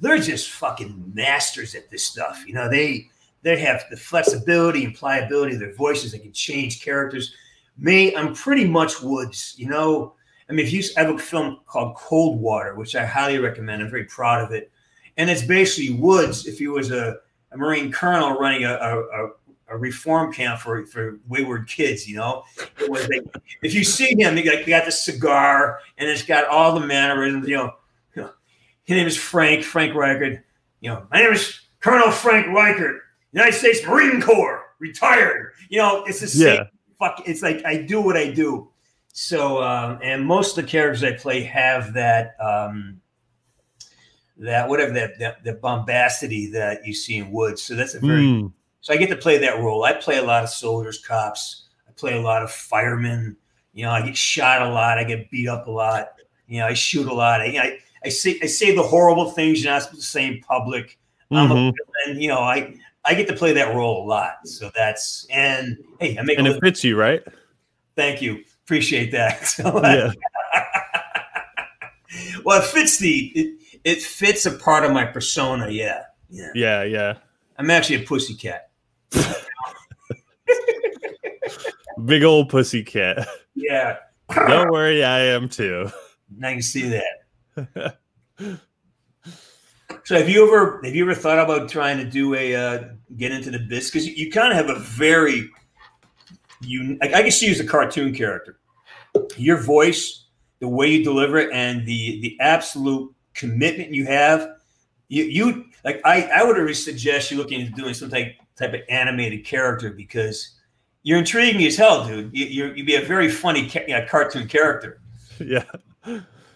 they're just fucking masters at this stuff. You know, they they have the flexibility and pliability of their voices. They can change characters. Me, I'm pretty much Woods. You know, I mean, if you I have a film called Cold Water, which I highly recommend. I'm very proud of it, and it's basically Woods if he was a, a Marine colonel running a, a, a reform camp for, for wayward kids, you know. It was like, if you see him, he got, he got the cigar and it's got all the mannerisms, you know. You know his name is Frank, Frank Reichert. You know, my name is Colonel Frank Reichert, United States Marine Corps, retired. You know, it's the same. Yeah. Fuck, it's like I do what I do. So, um, and most of the characters I play have that, um, that whatever that, that, that bombacity that you see in Woods. So that's a very mm so I get to play that role. I play a lot of soldiers, cops. I play a lot of firemen. You know, I get shot a lot. I get beat up a lot. You know, I shoot a lot. I, I, I say I say the horrible things you're not supposed to say in public. Mm-hmm. and you know, I I get to play that role a lot. So that's and hey, I make and it fits you, right? Thank you, appreciate that. So, yeah. well, it fits the it, it fits a part of my persona. Yeah, yeah, yeah, yeah. I'm actually a pussycat. Big old pussy cat. Yeah. Don't worry, I am too. Now you see that. so have you ever have you ever thought about trying to do a uh, get into the biz? Because you, you kind of have a very you I, I see you use a cartoon character. Your voice, the way you deliver it, and the the absolute commitment you have. You you like I I would really suggest you looking into doing some type type of animated character because you're intriguing as hell, dude. You, would be a very funny ca- cartoon character. Yeah.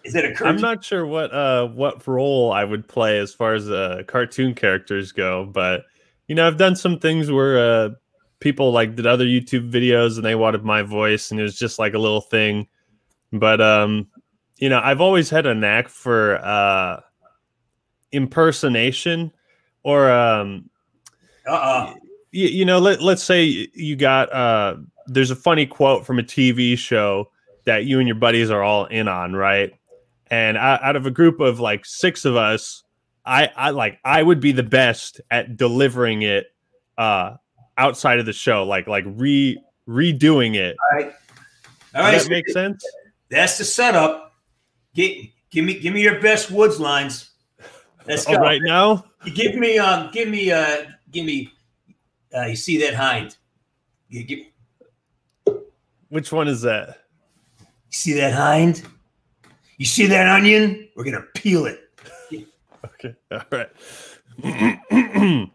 Is it a? I'm not sure what uh what role I would play as far as uh cartoon characters go, but you know I've done some things where uh people like did other YouTube videos and they wanted my voice and it was just like a little thing but um, you know, I've always had a knack for uh impersonation or um uh-uh. you, you know, let, let's say you got uh there's a funny quote from a TV show that you and your buddies are all in on, right? And out of a group of like six of us, I, I like I would be the best at delivering it uh outside of the show, like like re redoing it. All right. All right. Does that make sense? That's the setup. Get give me give me your best woods lines. Let's go. right now. You give me um give me uh give me uh you see that hind. You give, Which one is that? You see that hind? You see that onion? We're gonna peel it. okay. All right.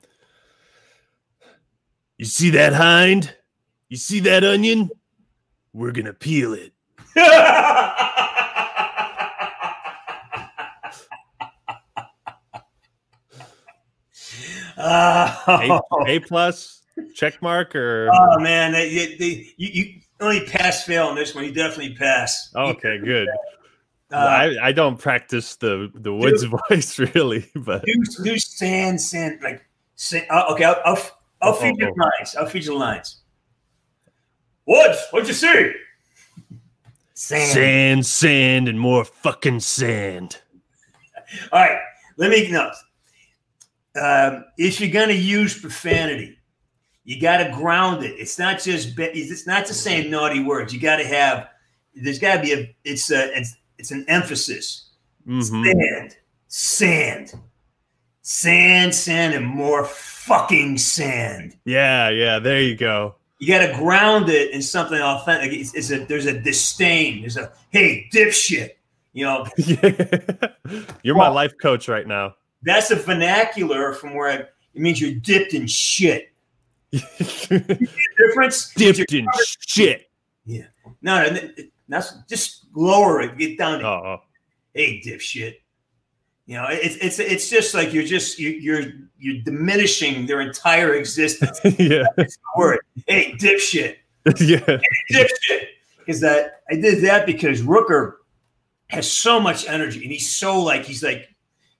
you see that hind? You see that onion? We're gonna peel it. a, a plus check mark or? Oh man they, they, you, you only pass fail on this one. You definitely pass. Okay good. uh, I, I don't practice the the woods do, voice really but do, do sand sand like sand, uh, okay I'll, I'll, I'll oh, feed oh, you oh. lines. I'll feed you lines. Woods what'd you see? Sand. Sand sand and more fucking sand. All right let me know um, if you're going to use profanity, you got to ground it. It's not just it's not just saying naughty words. You got to have there's got to be a it's a it's, it's an emphasis. Mm-hmm. Sand, sand, sand, sand, and more fucking sand. Yeah, yeah. There you go. You got to ground it in something authentic. It's, it's, a there's a disdain. There's a hey dipshit. You know. You're my life coach right now. That's a vernacular from where I, it means you're dipped in shit. difference? Dipped in shit. Yeah. No, no, that's just lower it. Get down. To, oh. Hey, dipshit. You know, it's it's it's just like you're just you, you're you're diminishing their entire existence. yeah. That's the word. Hey, dipshit. yeah. Hey, dipshit. Because that I did that because Rooker has so much energy and he's so like he's like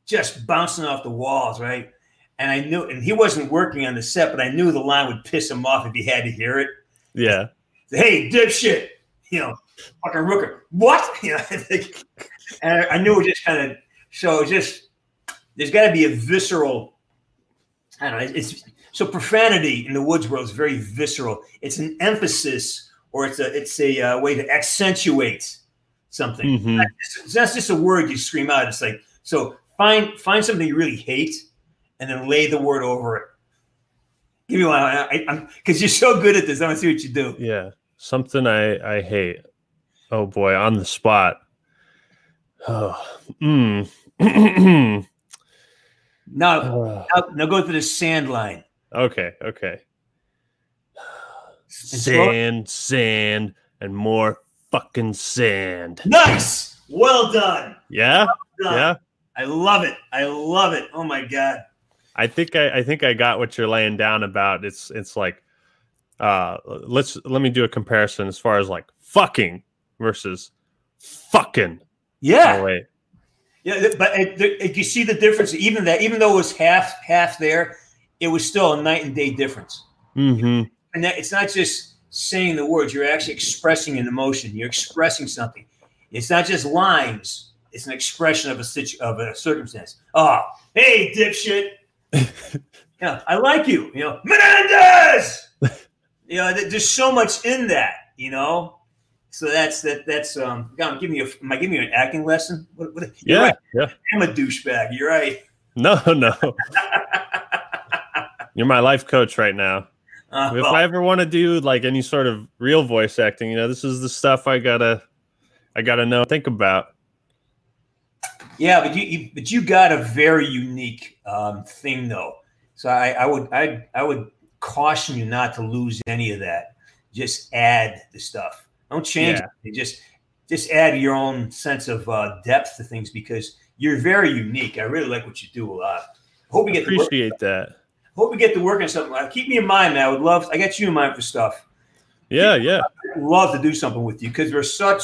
just bouncing off the walls, right? And I knew, and he wasn't working on the set, but I knew the line would piss him off if he had to hear it. Yeah. Hey, dipshit, you know, fucking rooker. What? You know, and I knew it just kind of, so just, there's got to be a visceral, I don't know, it's, so profanity in the woods world is very visceral. It's an emphasis or it's a, it's a uh, way to accentuate something. Mm-hmm. That's, that's just a word you scream out. It's like, so find find something you really hate and then lay the word over it. Give me one. I, am because you're so good at this. I want to see what you do. Yeah, something I I hate. Oh boy, on the spot. Oh, mm. now, uh. now, now go to the sand line. Okay, okay. Sand, sand, and more fucking sand. Nice. Well done. Yeah. Well done. Yeah. I love it. I love it. Oh my god. I think I, I think I got what you're laying down about. It's it's like uh let's let me do a comparison as far as like fucking versus fucking. Yeah. Oh, wait. Yeah, but it, it, you see the difference. Even that, even though it was half half there, it was still a night and day difference. Mm-hmm. And that, it's not just saying the words; you're actually expressing an emotion. You're expressing something. It's not just lines it's an expression of a situ- of a circumstance. Oh, hey, dipshit. yeah, I like you. You know, Menendez. you know, there's so much in that. You know, so that's that. That's um. God, give me a. Am I giving you an acting lesson? What, what, yeah, right. yeah. I'm a douchebag. You're right. No, no. you're my life coach right now. Uh, if I ever want to do like any sort of real voice acting, you know, this is the stuff I gotta, I gotta know, think about. Yeah, but you, you but you got a very unique um, thing though. So I, I would I I would caution you not to lose any of that. Just add the stuff. Don't change yeah. it. Just just add your own sense of uh, depth to things because you're very unique. I really like what you do a lot. Hope we get appreciate that. Hope we get to work on something. Uh, keep me in mind, man. I would love. I got you in mind for stuff. Yeah, yeah. Love to do something with you because there's such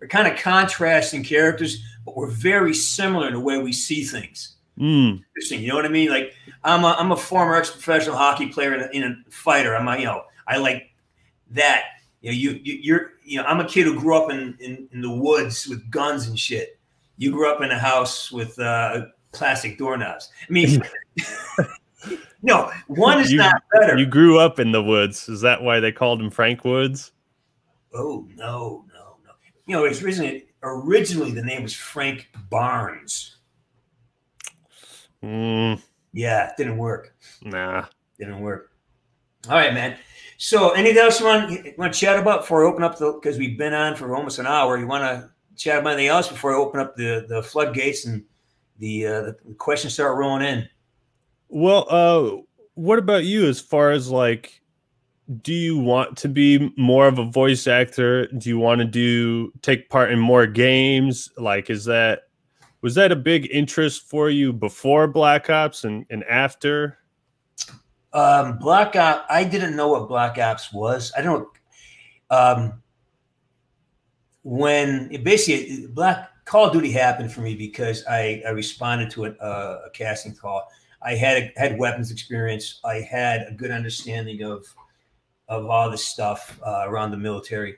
we're kind of contrasting characters, but we're very similar in the way we see things. Mm. Interesting, you know what I mean? Like I'm a I'm a former ex-professional hockey player and a, and a fighter. I'm a, you know I like that. You know, you, you you're you know I'm a kid who grew up in in, in the woods with guns and shit. You grew up in a house with uh, plastic doorknobs. I mean. no, one is you, not better. You grew up in the woods. Is that why they called him Frank Woods? Oh no, no, no. You know, it's originally originally the name was Frank Barnes. Mm. Yeah, didn't work. Nah, didn't work. All right, man. So, anything else you want you want to chat about before I open up the? Because we've been on for almost an hour. You want to chat about anything else before I open up the the floodgates and the uh, the questions start rolling in? Well, uh, what about you as far as like do you want to be more of a voice actor? Do you want to do take part in more games? Like, is that was that a big interest for you before Black Ops and, and after? Um, Black Ops, I didn't know what Black Ops was. I don't. Um, when it basically Black Call of Duty happened for me because I, I responded to a, uh, a casting call. I had a, had weapons experience. I had a good understanding of of all this stuff uh, around the military.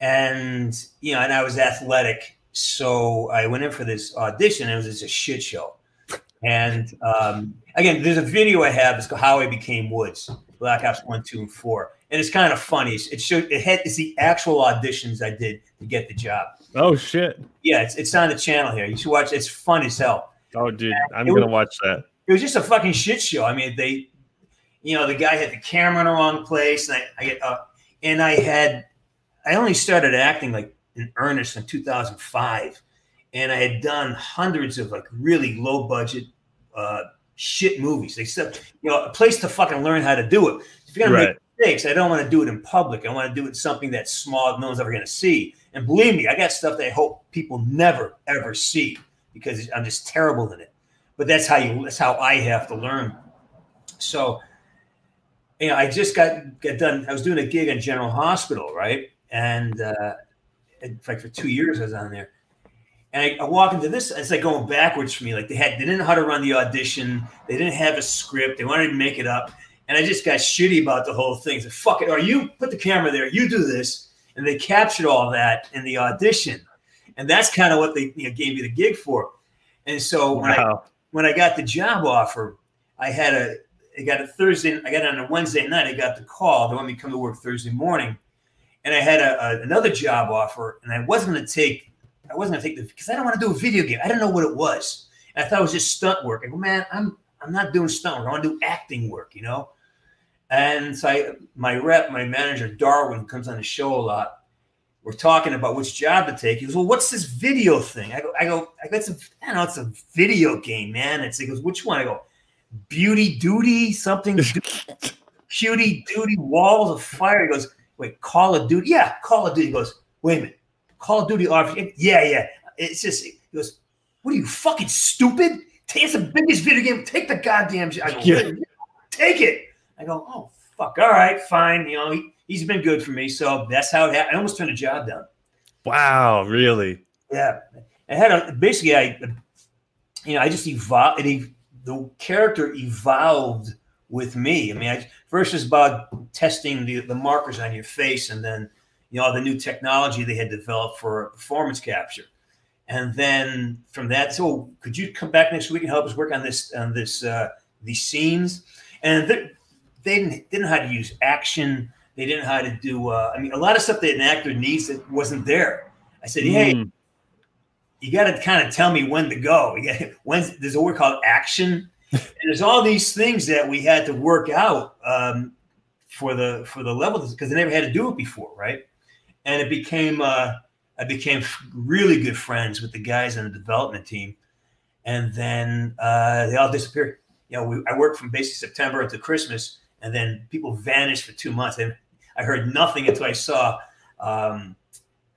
And, you know, and I was athletic. So I went in for this audition and it was just a shit show. And um, again, there's a video I have. It's called How I Became Woods, Black Ops 1, 2, and 4. And it's kind of funny. It showed it had it's the actual auditions I did to get the job. Oh shit. Yeah, it's, it's on the channel here. You should watch it. It's fun as hell. Oh dude, I'm gonna watch that. It was just a fucking shit show. I mean, they you know, the guy had the camera in the wrong place, and I, I uh, and I had, I only started acting like in earnest in 2005, and I had done hundreds of like really low budget uh, shit movies. They said, you know, a place to fucking learn how to do it. If you're gonna right. make mistakes, I don't want to do it in public. I want to do it something that's small, no one's ever gonna see. And believe me, I got stuff that I hope people never ever see because I'm just terrible in it. But that's how you. That's how I have to learn. So you know, I just got got done. I was doing a gig on General Hospital, right? And uh, in fact, for two years I was on there. And I, I walk into this, it's like going backwards for me. Like they had, they didn't know how to run the audition. They didn't have a script. They wanted to make it up. And I just got shitty about the whole thing. So fuck it. Or you put the camera there, you do this. And they captured all that in the audition. And that's kind of what they you know, gave me the gig for. And so when wow. I when I got the job offer, I had a I got a Thursday. I got on a Wednesday night. I got the call. They want me to come to work Thursday morning, and I had a, a another job offer, and I wasn't going to take. I wasn't going to take the because I don't want to do a video game. I didn't know what it was. And I thought it was just stunt work. I go, man, I'm I'm not doing stunt work. I want to do acting work, you know. And so I, my rep, my manager Darwin, comes on the show a lot, we're talking about which job to take. He goes, "Well, what's this video thing?" I go, "I go, I go, it's a, I know, it's a video game, man." It's he goes, "Which one?" I go, beauty duty, something cutie duty, walls of fire. He goes, wait, Call of Duty? Yeah, Call of Duty. He goes, wait a minute, Call of Duty offer? Yeah, yeah. It's just, he goes, what are you fucking stupid? It's the biggest video game. Take the goddamn. I go, yeah. take it. I go, oh fuck. All right, fine. You know, he, has been good for me. So that's how it happened. I almost turned a job down. Wow, really? Yeah. I had a basically I you know, I just evolved the character evolved with me. I mean, I, first it's about testing the, the markers on your face, and then you know the new technology they had developed for performance capture, and then from that, so could you come back next week and help us work on this on this uh, these scenes? And they, they didn't, didn't know how to use action. They didn't know how to do. Uh, I mean, a lot of stuff that an actor needs that wasn't there. I said, hey, mm you got to kind of tell me when to go. when there's a word called action, and there's all these things that we had to work out um, for the for the level because I never had to do it before, right? And it became uh, I became really good friends with the guys on the development team, and then uh, they all disappeared. You know, we, I worked from basically September until Christmas, and then people vanished for two months. And I heard nothing until I saw. Um,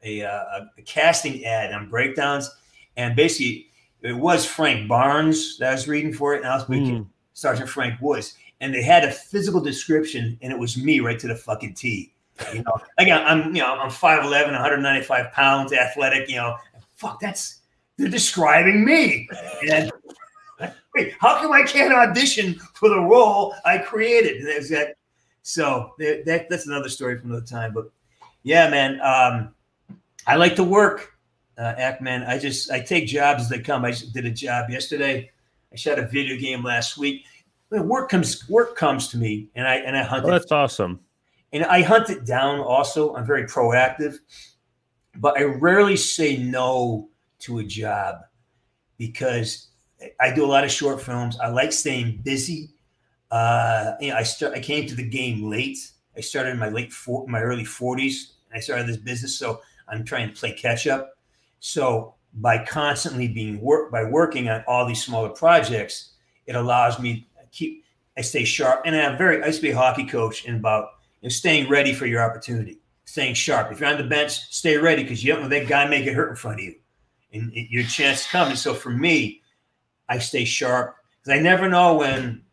a, uh, a, casting ad on breakdowns, and basically it was Frank Barnes that I was reading for it, and I was mm. Sergeant Frank Woods, and they had a physical description, and it was me right to the fucking T. You know, again, I'm you know I'm 5'11", 195 pounds, athletic. You know, fuck, that's they're describing me. And wait, how come I can't audition for the role I created? Is that so? That, that's another story from another time. But yeah, man, um, I like to work. Uh, Act man, I just I take jobs that come. I did a job yesterday. I shot a video game last week. Work comes work comes to me, and I and I hunt. Oh, that's awesome. And I hunt it down. Also, I'm very proactive, but I rarely say no to a job because I do a lot of short films. I like staying busy. Uh, you know, I start. I came to the game late. I started in my late four, my early 40s. I started this business, so I'm trying to play catch up. So by constantly being work by working on all these smaller projects, it allows me to keep. I stay sharp, and I'm very. I used to be a hockey coach, and about you know, staying ready for your opportunity, staying sharp. If you're on the bench, stay ready because you don't know that guy may get hurt in front of you and your chance to come. And so for me, I stay sharp because I never know when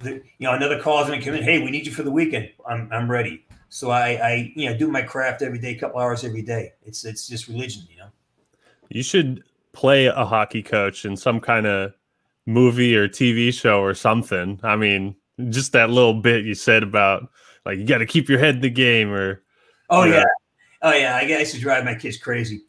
the, you know another call is going to come in. Hey, we need you for the weekend. I'm I'm ready. So I I you know do my craft every day, couple hours every day. It's it's just religion, you know. You should play a hockey coach in some kind of movie or TV show or something. I mean, just that little bit you said about like you got to keep your head in the game or. Oh yeah, oh yeah. I used to drive my kids crazy.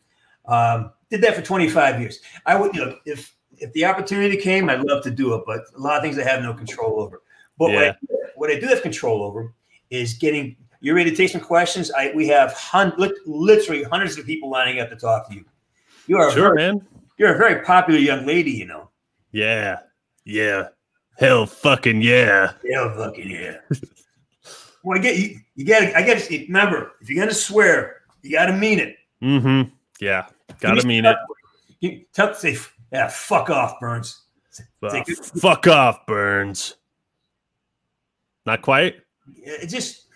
Um, did that for 25 years. I would, you know, if if the opportunity came, I'd love to do it, but a lot of things I have no control over. But yeah. what, I, what, I, do have control over is getting. You ready to take some questions? I we have hun- literally hundreds of people lining up to talk to you. You are sure, very, man. You're a very popular young lady, you know. Yeah, yeah. Hell, fucking yeah. Hell, fucking yeah. well, I get you. You got. I got remember. If you're gonna swear, you got to mean it. Mm-hmm. Yeah. Gotta mean it. You tell say, yeah, fuck off, Burns. Fuck off, Burns. Not quite. It just,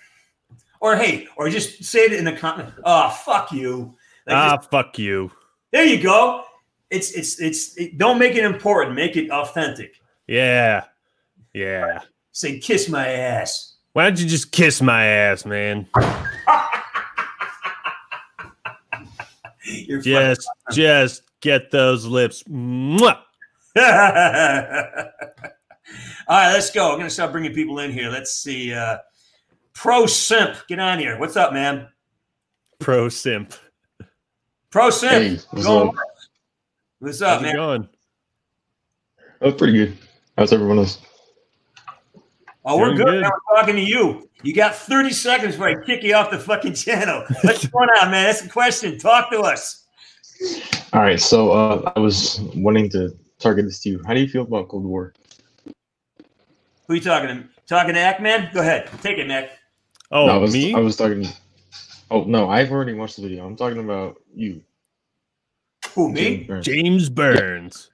or hey, or just say it in the comment. Oh, fuck you. Like ah, just, fuck you. There you go. It's it's it's. It, don't make it important. Make it authentic. Yeah, yeah. Say kiss my ass. Why don't you just kiss my ass, man? You're just, just get those lips. Mwah. All right, let's go. I'm going to start bringing people in here. Let's see. Uh, Pro Simp, get on here. What's up, man? Pro Simp. Pro Simp. Hey, what's up? What's up, How's man? going? Oh, pretty good. How's everyone else? Oh, we're good. good. Now we're talking to you. You got 30 seconds before I kick you off the fucking channel. What's going on, man? That's a question. Talk to us. All right. So uh, I was wanting to target this to you. How do you feel about Cold War? Who are you talking to? Talking to Act Man? Go ahead. Take it, Mac. Oh, no, I was, me? I was talking. Oh, no. I've already watched the video. I'm talking about you. Who, me? James Burns. James Burns.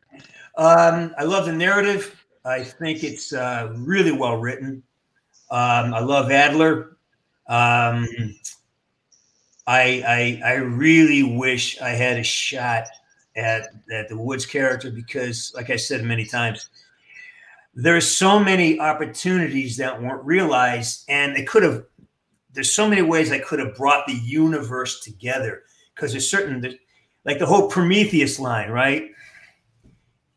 Um, I love the narrative. I think it's uh, really well written. Um, I love Adler. Um, I, I I really wish I had a shot at at the Woods character because, like I said many times, there's so many opportunities that weren't realized, and they could have. There's so many ways I could have brought the universe together because there's certain, that, like the whole Prometheus line, right?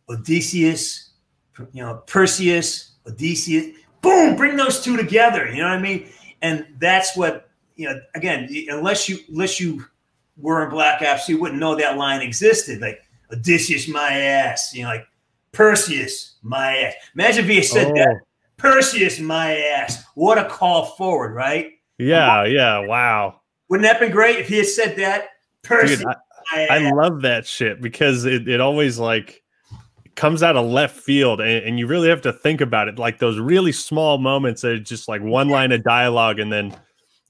Odysseus, you know, Perseus, Odysseus, boom, bring those two together. You know what I mean? And that's what, you know, again, unless you unless you were in Black Ops, you wouldn't know that line existed. Like Odysseus, my ass, you know, like Perseus, my ass. Imagine if he said oh. that. Perseus, my ass. What a call forward, right? Yeah, yeah. Wow. Wouldn't that be great if he had said that? Perseus. Dude, I, I love that shit because it, it always like comes out of left field and, and, you really have to think about it like those really small moments that are just like one line of dialogue and then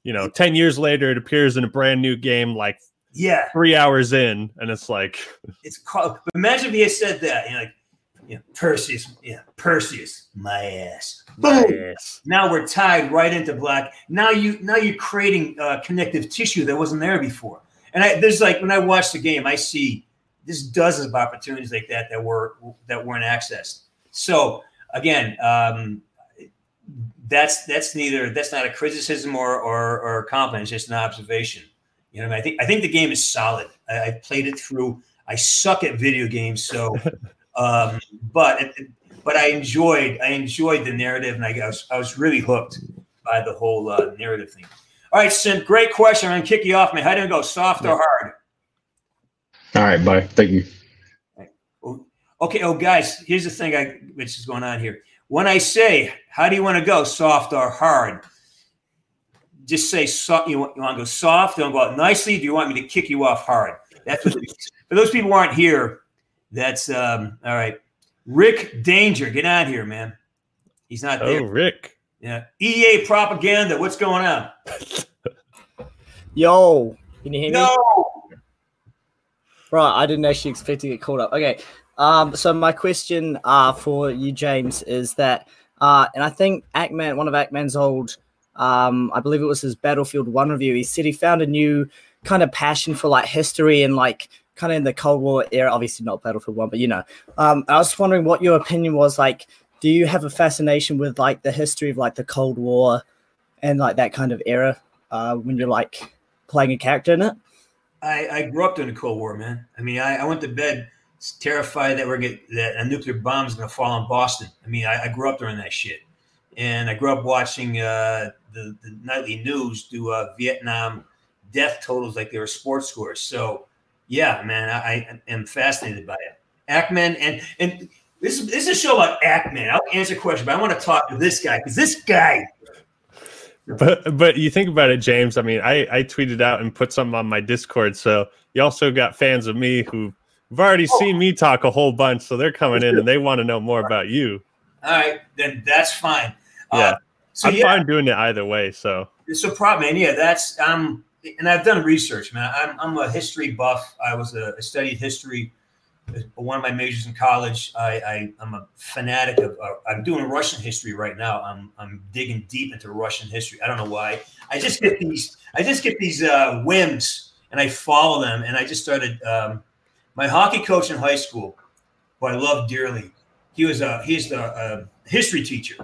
you know 10 years later it appears in a brand new game like yeah three hours in and it's like it's called imagine if he had said that you know like yeah, Perseus, yeah, Perseus, my ass. Boom. My ass. Now we're tied right into black. Now you now you're creating uh, connective tissue that wasn't there before. And I, there's like when I watch the game, I see there's dozens of opportunities like that that were that weren't accessed. So again, um, that's that's neither that's not a criticism or or, or a compliment. It's just an observation. You know, I, mean? I think I think the game is solid. I, I, played it through. I suck at video games, so um, but it, but I enjoyed I enjoyed the narrative, and I was I was really hooked by the whole uh, narrative thing. All right, Sim, great question. I'm gonna kick you off, man. How do you go, soft or hard? All right, bye. Thank you. Okay. Oh, guys, here's the thing. I which is going on here. When I say, "How do you want to go, soft or hard?" Just say, "soft." You want, you want to go soft? Don't go out nicely. Do you want me to kick you off hard? That's what. for those people who aren't here, that's um, all right. Rick Danger, get out here, man. He's not there. Oh, Rick. Yeah. EA propaganda. What's going on? Yo, can you hear me? No. Right, I didn't actually expect to get called up. Okay. Um, so my question uh, for you, James, is that, uh, and I think Act Man, one of Act Man's old, um, I believe it was his Battlefield One review. He said he found a new kind of passion for like history and like kind of in the Cold War era. Obviously not Battlefield One, but you know, um, I was wondering what your opinion was. Like, do you have a fascination with like the history of like the Cold War and like that kind of era uh, when you're like playing a character in it? I, I grew up during the Cold War, man. I mean, I, I went to bed terrified that we're get that a nuclear bomb is going to fall on Boston. I mean, I, I, grew up during that shit, and I grew up watching uh, the, the nightly news do uh, Vietnam death totals like they were sports scores. So, yeah, man, I, I am fascinated by it. Act Man and and this this is a show about Act Man. I'll answer a question, but I want to talk to this guy because this guy. But but you think about it, James. I mean, I I tweeted out and put something on my Discord, so you also got fans of me who have already oh. seen me talk a whole bunch, so they're coming in and they want to know more about you. All right, then that's fine. Uh, yeah, uh, so I'm yeah, fine doing it either way. So it's a problem, man. Yeah, that's um, and I've done research, man. I'm I'm a history buff. I was a studied history one of my majors in college. I, I am a fanatic of. Uh, I'm doing Russian history right now. I'm I'm digging deep into Russian history. I don't know why. I just get these. I just get these uh, whims, and I follow them. And I just started. Um, my hockey coach in high school, who I love dearly. He was a he's the a history teacher,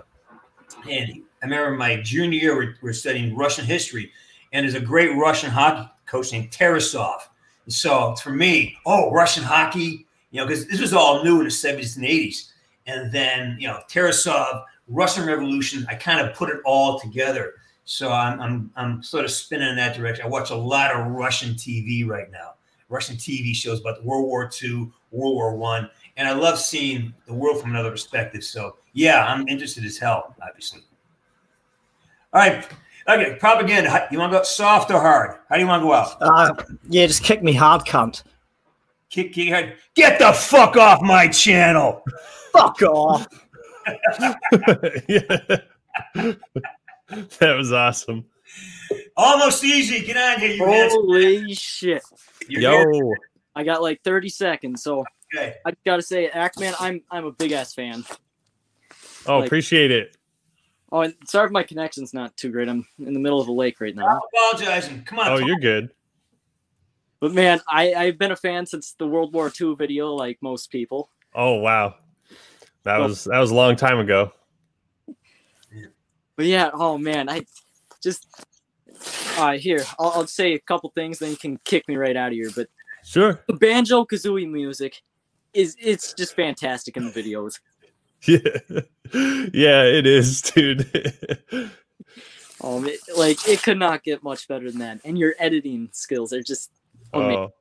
and I remember my junior year we're, we're studying Russian history, and there's a great Russian hockey coach named Tarasov. And so for me, oh, Russian hockey, you know, because this was all new in the 70s and 80s. And then, you know, Tarasov, Russian Revolution, I kind of put it all together. So I'm, I'm, I'm sort of spinning in that direction. I watch a lot of Russian TV right now, Russian TV shows about World War II, World War One, and I love seeing the world from another perspective. So yeah, I'm interested as hell, obviously. All right. Okay, propaganda. You want to go soft or hard? How do you want to go out? Uh, yeah, just kick me hard, cunt. Kick, kick, hard. Get the fuck off my channel. fuck off. that was awesome. Almost easy. Get on here, you Holy shit. You're Yo. Here. I got like 30 seconds, so okay. I gotta say, Act Man, I'm I'm a big ass fan. Oh, like, appreciate it. Oh, and sorry if my connection's not too great. I'm in the middle of a lake right now. I'm apologizing. Come on. Oh, you're good. But man, I, I've been a fan since the World War II video, like most people. Oh wow. That was that was a long time ago. But yeah, oh man, I just uh here, I'll, I'll say a couple things, then you can kick me right out of here. But sure. The banjo kazooie music is it's just fantastic in the videos. Yeah, yeah, it is, dude. um, it, like it could not get much better than that, and your editing skills are just. Amazing. Oh,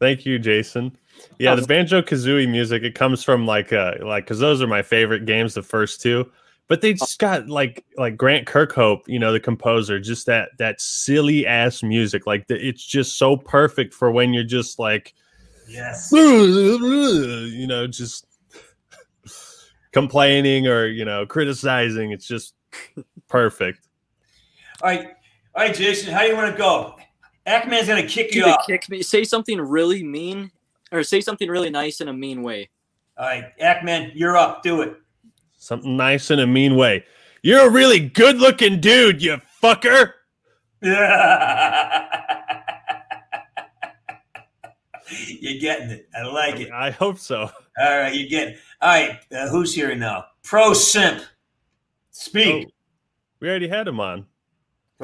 thank you, Jason. Yeah, the banjo kazooie music it comes from like uh like because those are my favorite games, the first two. But they just got like like Grant Kirkhope, you know, the composer, just that that silly ass music. Like the, it's just so perfect for when you're just like, yes, you know, just complaining or you know criticizing. It's just perfect. All right, all right, Jason, how do you want to go? Act Man's gonna kick you off. Kick me. Say something really mean, or say something really nice in a mean way. All right, Act Man, you're up. Do it. Something nice in a mean way. You're a really good looking dude, you fucker. you're getting it. I like it. I hope so. All right, you're getting. All right, uh, who's here now? Pro simp. Speak. We already had him on.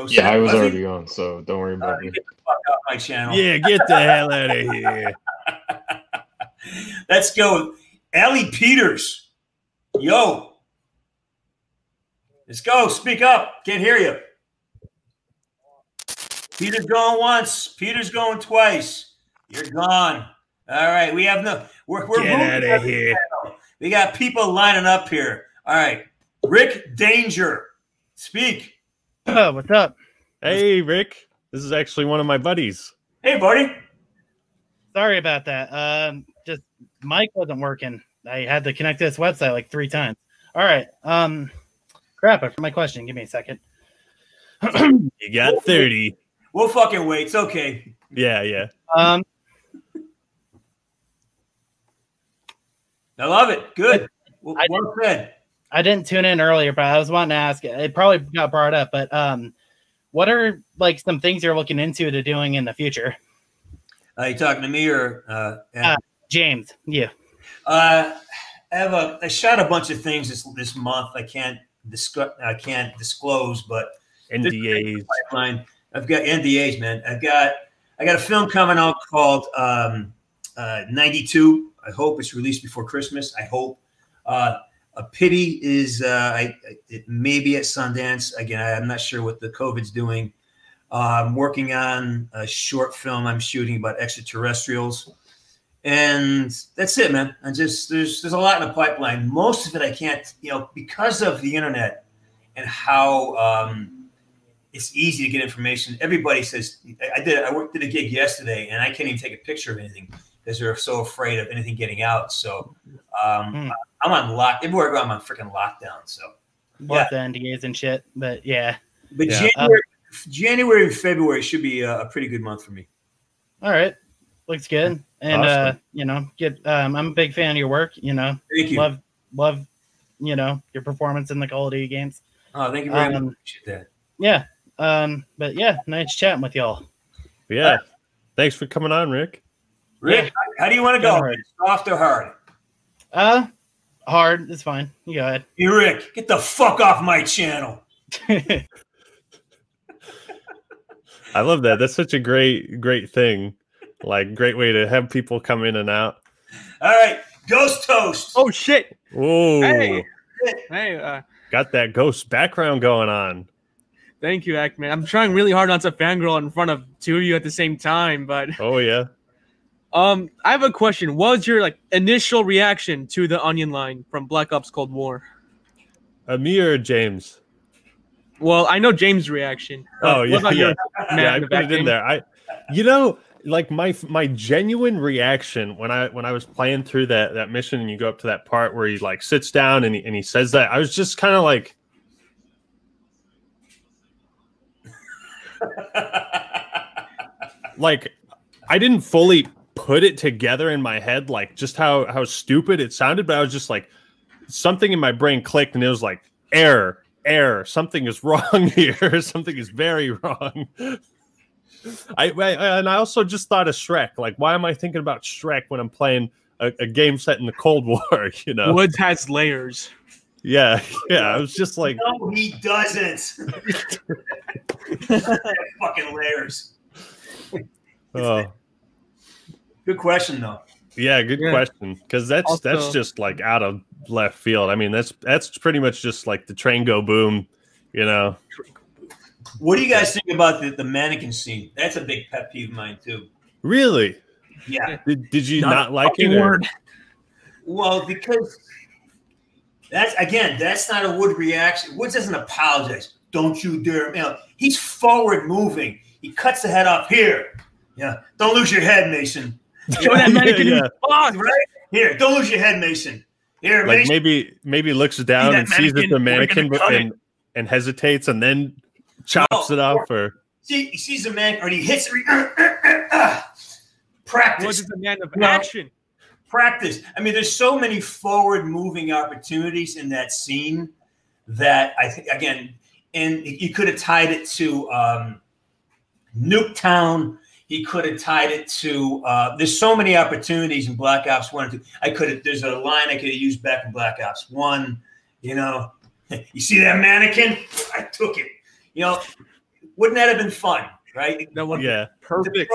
yeah, I was, was already on, so don't worry about uh, me. Get the fuck off my channel. Yeah, get the hell out of here. Let's go. Ellie Peters. Yo. Let's go. Speak up. Can't hear you. Peter's going once. Peter's going twice. You're gone. All right. We have no. We're, we're Get out of here. We got people lining up here. All right. Rick Danger. Speak. Oh, what's up? Hey, Rick. This is actually one of my buddies. Hey, buddy. Sorry about that. Um, just mic wasn't working. I had to connect to this website like three times. All right. Um, crap. I forgot my question. Give me a second. you got thirty. We'll fucking wait. It's okay. Yeah, yeah. Um, I love it. Good. Well, I, well said. I didn't tune in earlier, but I was wanting to ask. It probably got brought up, but um, what are like some things you're looking into to doing in the future? Are you talking to me or uh, uh James? Yeah. Uh, I have a. I shot a bunch of things this this month. I can't discuss. I can't disclose, but NDAs. Pipeline. I've got NDAs, man. I've got. I got a film coming out called um, uh, 92. I hope it's released before Christmas. I hope. Uh, a pity is uh, I, it may be at Sundance again. I'm not sure what the COVID's doing. Uh, I'm working on a short film I'm shooting about extraterrestrials, and that's it, man. I just there's there's a lot in the pipeline. Most of it I can't, you know, because of the internet and how um, it's easy to get information. Everybody says I did. I worked did a gig yesterday, and I can't even take a picture of anything because they're so afraid of anything getting out. So um, mm. I'm on lock. Everywhere I go, I'm on freaking lockdown. So yeah. the NDAs and shit. But yeah. But yeah. January, um, January and February should be a, a, pretty good month for me. All right, looks good. And awesome. uh, you know, get. Um, I'm a big fan of your work. You know, thank you. Love, love, you know, your performance in the Call of Duty games. Oh, thank you very um, much. Appreciate that. Yeah. Um, but yeah, nice chatting with y'all. Yeah. Thanks for coming on, Rick. Rick, yeah. how do you want to go? Soft or hard? Uh, hard. It's fine. You go ahead. Hey, Rick, get the fuck off my channel. I love that. That's such a great, great thing. Like, great way to have people come in and out. All right, ghost toast. Oh shit! Oh, hey, hey, uh, got that ghost background going on. Thank you, Act Man. I'm trying really hard not to fangirl in front of two of you at the same time, but oh yeah. Um, I have a question. What was your like initial reaction to the onion line from Black Ops Cold War? Uh, me or James? Well, I know James' reaction. Oh yeah, yeah. yeah I put it in there. I, you know, like my my genuine reaction when I when I was playing through that that mission and you go up to that part where he like sits down and he, and he says that I was just kind of like. like I didn't fully put it together in my head, like just how how stupid it sounded, but I was just like, something in my brain clicked, and it was like error, error, something is wrong here, something is very wrong. I, I, and I also just thought of Shrek. Like, why am I thinking about Shrek when I'm playing a, a game set in the Cold War? You know, Woods has layers. Yeah, yeah. I was just like, no, he doesn't. fucking layers. Oh, Good question, though. Yeah, good yeah. question. Because that's also, that's just like out of left field. I mean, that's that's pretty much just like the train go boom, you know. What do you guys think about the, the mannequin scene? That's a big pet peeve of mine too. Really? Yeah. Did, did you not, not like it? Word. Well, because that's again, that's not a Wood reaction. Wood doesn't apologize. Don't you dare! You know, he's forward moving. He cuts the head off here. Yeah. Don't lose your head, Mason. Show that mannequin yeah, yeah. right here. Don't lose your head, Mason. Here, like Mason. maybe maybe looks down and sees it's a mannequin, but and, and hesitates and then chops no, it off. Or see, he sees a man, or he hits. Uh, uh, uh, uh, practice. What is a man of action? Practice. I mean, there's so many forward-moving opportunities in that scene that I think again, and you could have tied it to um, Nuketown he could have tied it to. Uh, there's so many opportunities in Black Ops One Two. I could have. There's a line I could have used back in Black Ops One. You know, you see that mannequin? I took it. You know, wouldn't that have been fun, right? That would yeah, perfect.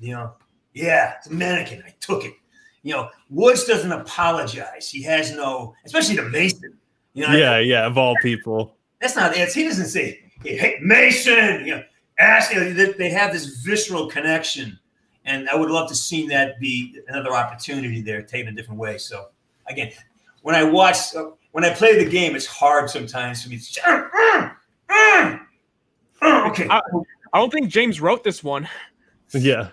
You know, yeah, it's a mannequin. I took it. You know, Woods doesn't apologize. He has no, especially to Mason. You know, yeah, I yeah, of all people. That's not it. He doesn't say, "Hey, Mason," you know, ask. You know, they have this visceral connection, and I would love to see that be another opportunity there, taken a different way. So, again, when I watch, uh, when I play the game, it's hard sometimes for me. To, uh, uh, okay. I, I, don't think James wrote this one. Yeah.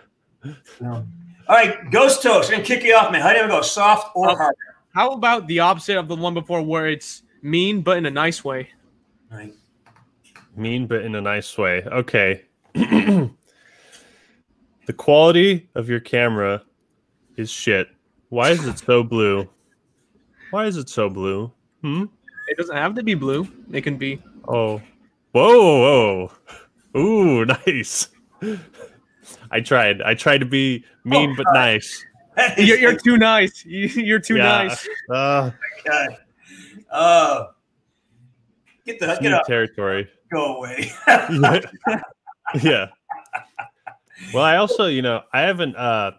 No. All right, Ghost Toast. I'm gonna kick you off, man. How do you go, soft or uh, hard? How about the opposite of the one before, where it's mean but in a nice way? Right. Mean but in a nice way. Okay. the quality of your camera is shit. Why is it so blue? Why is it so blue? Hmm. It doesn't have to be blue. It can be. Oh. Whoa! Whoa! Ooh, nice. I tried. I tried to be mean oh, but nice. You're, you're, too nice. You're too yeah. nice. Uh, God. Uh, get the get up. territory. Go away. yeah. yeah. Well, I also, you know, I haven't uh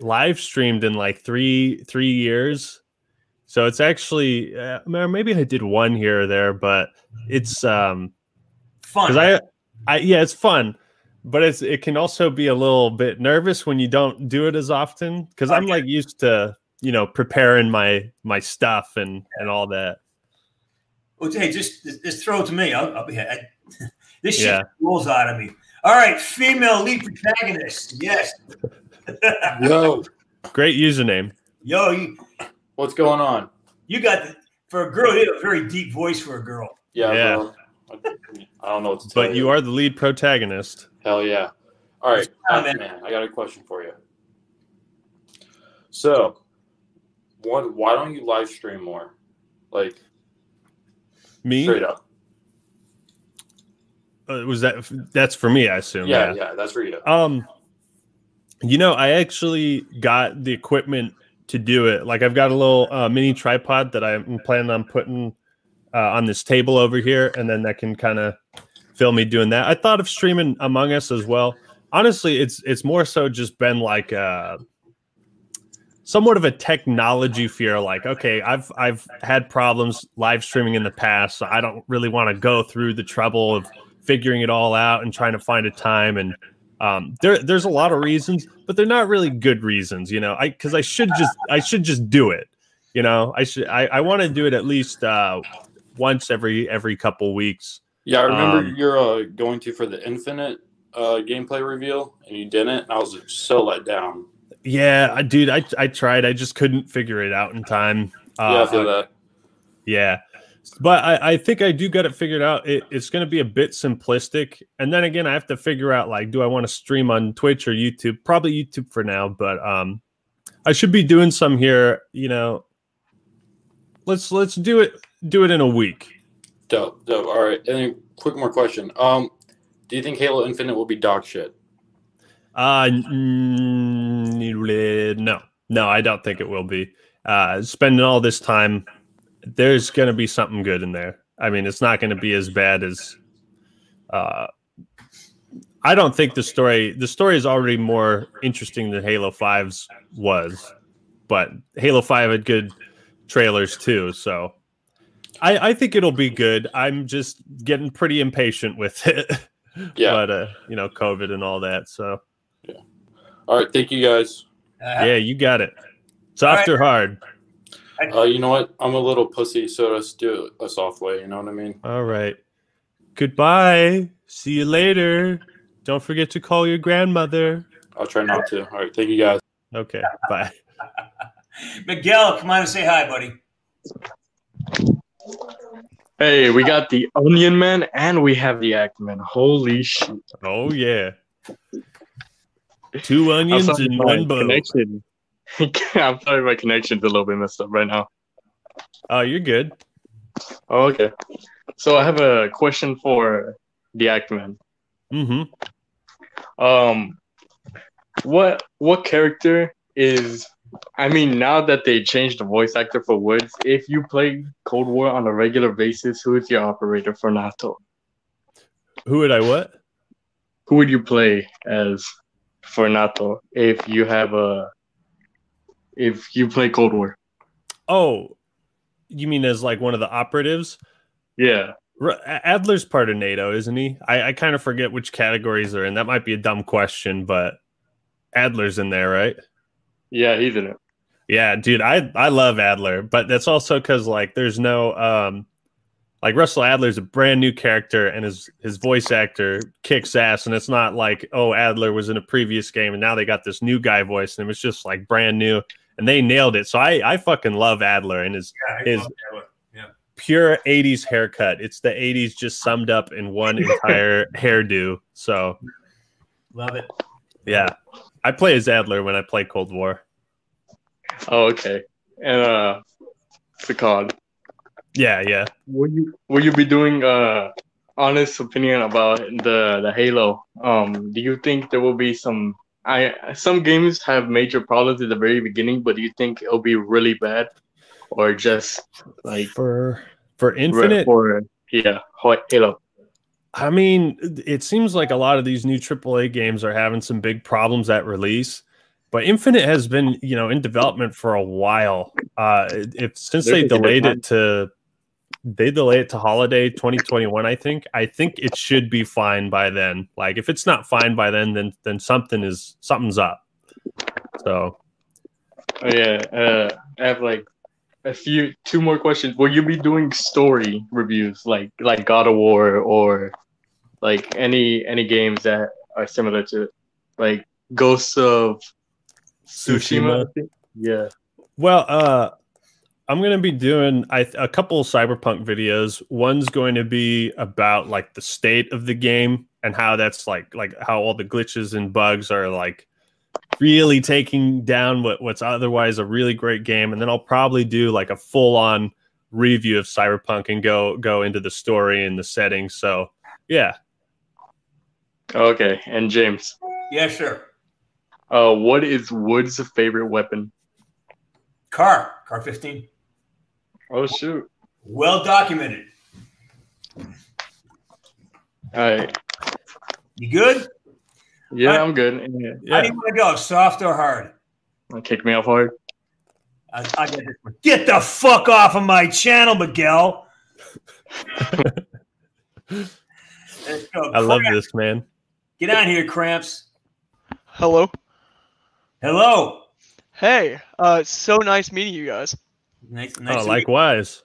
live streamed in like three three years, so it's actually uh, maybe I did one here or there, but it's um fun. Because I, I yeah, it's fun but it's it can also be a little bit nervous when you don't do it as often because. I'm like used to you know preparing my my stuff and and all that. Well, hey, just just throw it to me. I'll, I'll be. I, this shit yeah. rolls out of me. All right, female lead protagonist. Yes. Yo. Great username. Yo, you, what's going on? You got the, for a girl. You have a very deep voice for a girl. Yeah. yeah. I don't know what to tell But you. you are the lead protagonist. Hell yeah. All right, man, I got a question for you. So, what? Why don't you live stream more? Like me, straight up. Uh, was that that's for me? I assume. Yeah, yeah, yeah, that's for you. Um, you know, I actually got the equipment to do it. Like, I've got a little uh, mini tripod that I'm planning on putting uh, on this table over here, and then that can kind of film me doing that. I thought of streaming Among Us as well. Honestly, it's it's more so just been like uh somewhat of a technology fear like okay i've i've had problems live streaming in the past so i don't really want to go through the trouble of figuring it all out and trying to find a time and um, there there's a lot of reasons but they're not really good reasons you know i because i should just i should just do it you know i should i, I want to do it at least uh, once every every couple weeks yeah, I remember um, you're uh, going to for the Infinite uh, gameplay reveal, and you didn't. And I was so let down. Yeah, I dude, I I tried. I just couldn't figure it out in time. Uh, yeah, I feel that. Yeah, but I, I think I do got it figured out. It, it's going to be a bit simplistic, and then again, I have to figure out like, do I want to stream on Twitch or YouTube? Probably YouTube for now, but um, I should be doing some here. You know, let's let's do it do it in a week. Dope, dope. All right, and then quick more question. Um, do you think Halo Infinite will be dog shit? Uh, no, no, I don't think it will be. Uh, spending all this time, there's going to be something good in there. I mean, it's not going to be as bad as. Uh, I don't think the story. The story is already more interesting than Halo 5's was, but Halo Five had good trailers too. So I, I think it'll be good. I'm just getting pretty impatient with it. Yeah. but uh, you know, COVID and all that. So. All right. Thank you guys. Uh, yeah, you got it. Soft right. or hard? Uh, you know what? I'm a little pussy, so let's do it a soft way. You know what I mean? All right. Goodbye. See you later. Don't forget to call your grandmother. I'll try not to. All right. Thank you guys. Okay. Bye. Miguel, come on and say hi, buddy. Hey, we got the Onion Man and we have the act Man. Holy shit! Oh yeah, two onions in one bowl. Connection. I'm sorry, my connection's a little bit messed up right now. Oh, you're good. Oh, okay. So I have a question for the act Man. Mm-hmm. Um, what what character is I mean, now that they changed the voice actor for Woods, if you play Cold War on a regular basis, who is your operator for NATO? Who would I what? Who would you play as for NATO if you have a if you play Cold War? Oh, you mean as like one of the operatives? Yeah. Adler's part of NATO, isn't he? I, I kind of forget which categories are in. That might be a dumb question, but Adler's in there, right? Yeah, he's in it. Yeah, dude, I I love Adler, but that's also because like there's no um like Russell Adler's a brand new character and his his voice actor kicks ass and it's not like oh Adler was in a previous game and now they got this new guy voice and it was just like brand new and they nailed it. So I I fucking love Adler and his yeah, his yeah. pure 80s haircut. It's the 80s just summed up in one entire hairdo. So love it. Yeah. I play as Adler when I play Cold War. Oh, okay. And uh Sakad. Yeah, yeah. Will you will you be doing uh honest opinion about the the Halo? Um do you think there will be some I some games have major problems at the very beginning, but do you think it'll be really bad? Or just like for for Infinite or yeah, Halo. I mean, it seems like a lot of these new AAA games are having some big problems at release, but Infinite has been, you know, in development for a while. Uh, if since they delayed it to, they delay it to holiday 2021, I think. I think it should be fine by then. Like, if it's not fine by then, then then something is something's up. So, oh, yeah, uh, I have like a few two more questions. Will you be doing story reviews like like God of War or like any any games that are similar to like Ghosts of Tsushima. Tsushima. Yeah. Well, uh I'm going to be doing I, a couple cyberpunk videos. One's going to be about like the state of the game and how that's like like how all the glitches and bugs are like really taking down what, what's otherwise a really great game and then I'll probably do like a full on review of cyberpunk and go go into the story and the setting. So, yeah, Okay, and James. Yeah, sure. Uh, what is Wood's favorite weapon? Car, car fifteen. Oh shoot! Well documented. All right. You good? Yeah, I, am good. Yeah. How do you want to go? Soft or hard? Kick me off hard. I, I get, get the fuck off of my channel, Miguel. I love this man. Get out here, Cramps. Hello. Hello. Hey, uh, so nice meeting you guys. Nice, nice. Oh, likewise.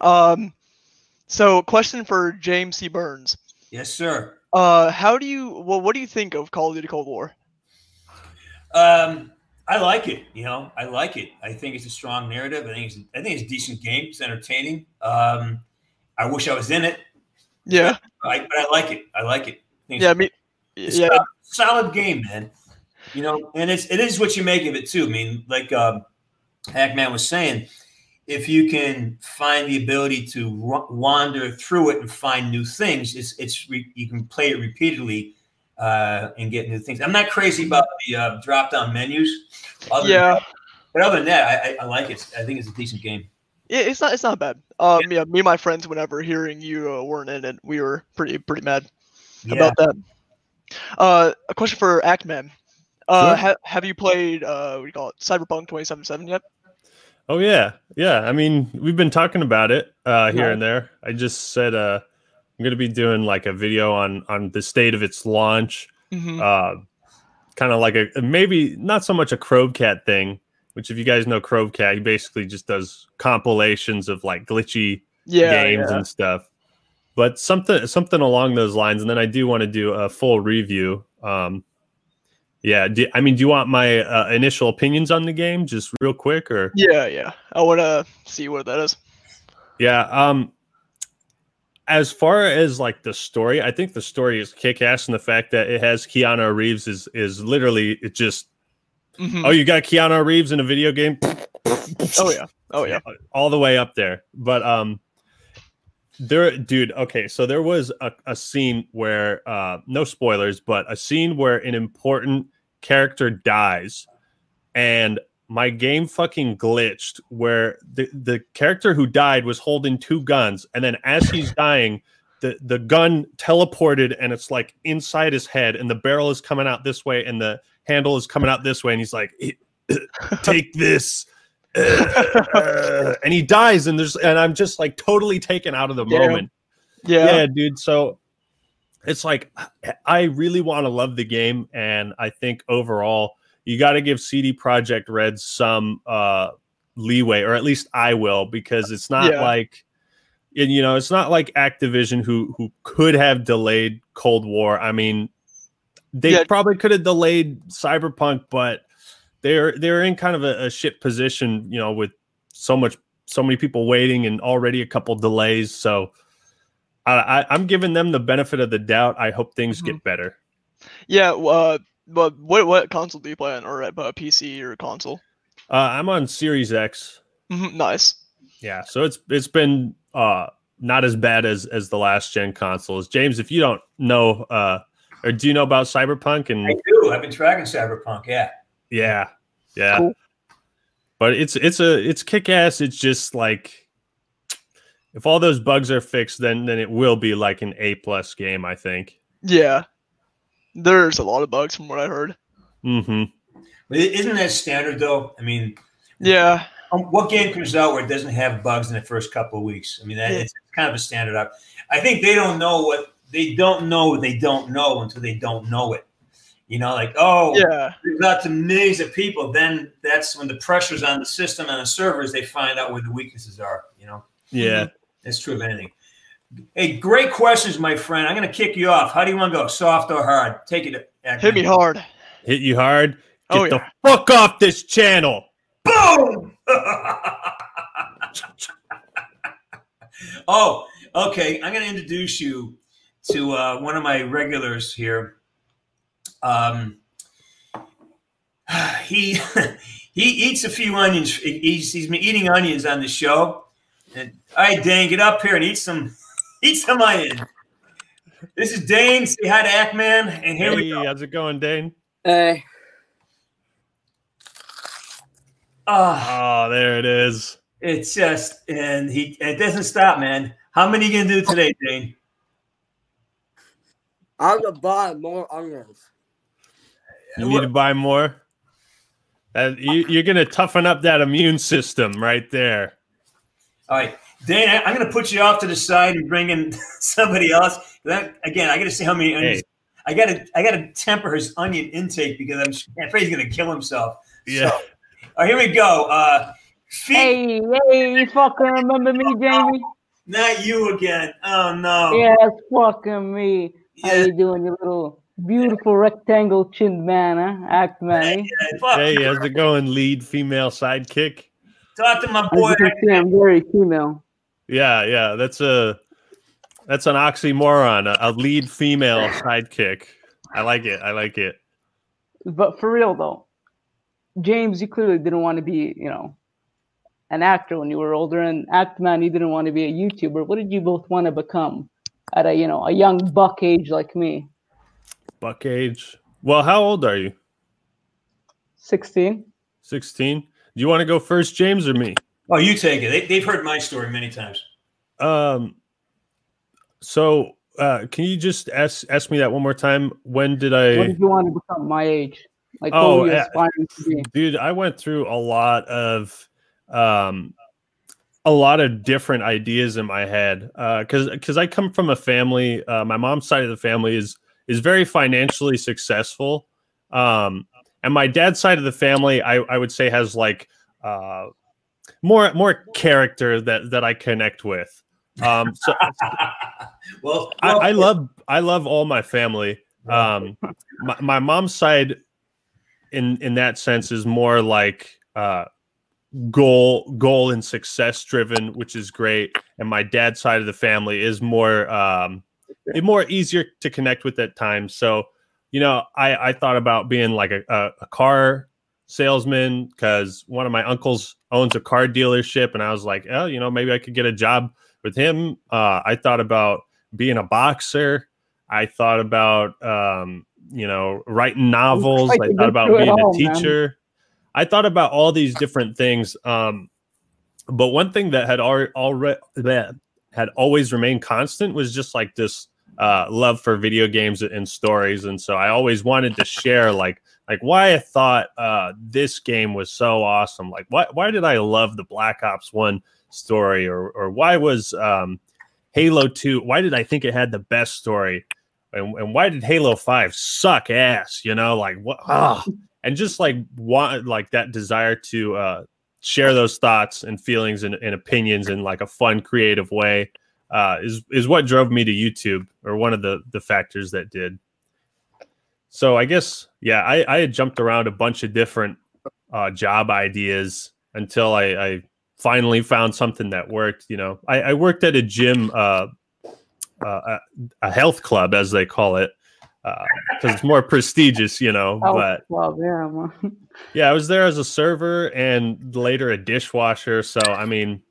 Um, so question for James C. Burns. Yes, sir. Uh, how do you? Well, what do you think of Call of Duty Cold War? Um, I like it. You know, I like it. I think it's a strong narrative. I think it's, I think it's a decent game. It's entertaining. Um, I wish I was in it. Yeah. I, but I like it. I like it. I yeah, me, it's yeah. solid game, man. You know, and it's it is what you make of it too. I mean, like um, Act Man was saying, if you can find the ability to wander through it and find new things, it's it's re- you can play it repeatedly uh, and get new things. I'm not crazy about the uh, drop down menus. yeah, that, but other than that, I, I, I, like it. I think it's a decent game. Yeah, it's not it's not bad. Um, yeah, yeah me and my friends, whenever hearing you uh, weren't in it, we were pretty pretty mad yeah. about that. Uh, a question for Act Man. Uh, sure. ha- have you played uh, what do you call it, Cyberpunk 2077 yet? Oh yeah, yeah. I mean, we've been talking about it uh, here and there. I just said uh, I'm going to be doing like a video on on the state of its launch. Mm-hmm. Uh, kind of like a maybe not so much a Cat thing, which if you guys know Cat, he basically just does compilations of like glitchy yeah, games yeah. and stuff but something something along those lines. And then I do want to do a full review. Um, yeah, do, I mean, do you want my uh, initial opinions on the game, just real quick, or? Yeah, yeah, I want to see what that is. Yeah, um, as far as like the story, I think the story is kick ass, and the fact that it has Keanu Reeves is is literally it just. Mm-hmm. Oh, you got Keanu Reeves in a video game. oh yeah, oh yeah, all the way up there. But um, there, dude. Okay, so there was a, a scene where, uh, no spoilers, but a scene where an important character dies, and my game fucking glitched where the the character who died was holding two guns, and then as he's dying, the the gun teleported and it's like inside his head, and the barrel is coming out this way, and the handle is coming out this way, and he's like, "Take this." And he dies and there's and i'm just like totally taken out of the Yeah. moment Yeah. yeah dude so it's like i really want to love the game and i think overall you got to give CD Projekt Red some uh leeway or at least i will because it's not Yeah. like and you know it's not like activision who who could have delayed cold war i mean they Yeah. probably could have delayed cyberpunk but they're they're in kind of a, a shit position you know with so much so many people waiting and already a couple delays so I, I i'm giving them the benefit of the doubt i hope things get better Yeah. Uh, but what what console do you play on, or uh, PC or console? uh, i'm on series x Mhm, Nice. yeah so it's it's been uh not as bad as as the last gen consoles james if you don't know uh or do you know about cyberpunk and I do. I've been tracking Cyberpunk. Yeah. Yeah, yeah. Cool. But it's it's a it's kick ass. It's just like if all those bugs are fixed, then then it will be like an A plus game. I think. Yeah. There's a lot of bugs from what I heard. Mm-hmm. But isn't that standard though? I mean, Yeah. um, what game comes out where it doesn't have bugs in the first couple of weeks? I mean, that, Yeah. it's kind of a standard up. I think they don't know what they don't know. They don't know until they don't know it. You know, like oh, Yeah. there's out to millions of people. Then that's when the pressure's on the system and the servers. They find out where the weaknesses are. You know, Yeah. That's true of anything. Hey, great questions, my friend. I'm going to kick you off. How do you want to go, soft or hard? Take it. Hit me hard. Hit you hard. Get Oh, the fuck off this channel. Boom! oh, okay. I'm going to introduce you to uh, one of my regulars here. Um, he he eats a few onions. He's, he's been eating onions on the show. And all right, Dane, get up here and eat some eat some onion. This is Dane. Say hi to Act Man. And here we Hey, go. how's it going, Dane? Hey. Ah. Oh, there it is. It's just, and he it doesn't stop, man. How many you gonna do today, Dane? I'm gonna buy more onions. You need to buy more. Uh, you, you're gonna toughen up that immune system right there. All right, Dan, I- I'm gonna put you off to the side and bring in somebody else. That, again, I gotta see how many onions. Hey. I gotta, I gotta temper his onion intake because I'm afraid he's gonna kill himself. Yeah. So, all right, here we go. Uh, feet, Hey, hey, you fucking remember me, Jamie? not you again. Oh no. Yeah, it's fucking me. How you doing, you little beautiful rectangle chinned man, huh? Act man. eh? Hey, how's it going, lead female sidekick? Talk to my As boy. you can see, I'm very female. Yeah, yeah, that's a that's an oxymoron. A, a lead female sidekick. I like it. I like it. But for real though, James, you clearly didn't want to be, you know, an actor when you were older, and Act Man, you didn't want to be a YouTuber. What did you both want to become at a, you know, a young buck age like me? Buck age. Well, how old are you? 16. 16. Do you want to go first, James, or me? Oh, you take it. They, they've heard my story many times. Um so uh can you just ask ask me that one more time? When did What I did you want to become my age? Like, Oh, what you yeah. to be? dude i went through a lot of um a lot of different ideas in my head uh because because i come from a family uh my mom's side of the family is is very financially successful um and my dad's side of the family i i would say has like uh more more character that that i connect with um so well, I, I love I love all my family. Um, my, my mom's side, in in that sense, is more like uh, goal goal and success driven, which is great. And my dad's side of the family is more um, it more easier to connect with at times. So, you know, I I thought about being like a, a, a car salesman because one of my uncles owns a car dealership, and I was like, oh, you know, maybe I could get a job with him. Uh, I thought about being a boxer. I thought about um, you know writing novels. I thought about being a all, man. teacher. I thought about all these different things. Um, but one thing that had already already that had always remained constant was just like this uh, love for video games and stories, and so I always wanted to share like like why I thought uh, this game was so awesome. Like why why did I love the Black Ops One story, or or why was um, Halo Two? Why did I think it had the best story? And, and why did Halo Five suck ass? You know, like what? Ah, and just like want like that desire to uh, share those thoughts and feelings and, and opinions in like a fun, creative way uh, is is what drove me to YouTube, or one of the the factors that did. So I guess yeah, I, I had jumped around a bunch of different uh, job ideas until I, I finally found something that worked. You know, I, I worked at a gym, uh, uh, a health club as they call it, because uh, it's more prestigious, you know. Oh, but well, yeah, yeah, I was there as a server and later a dishwasher. So I mean,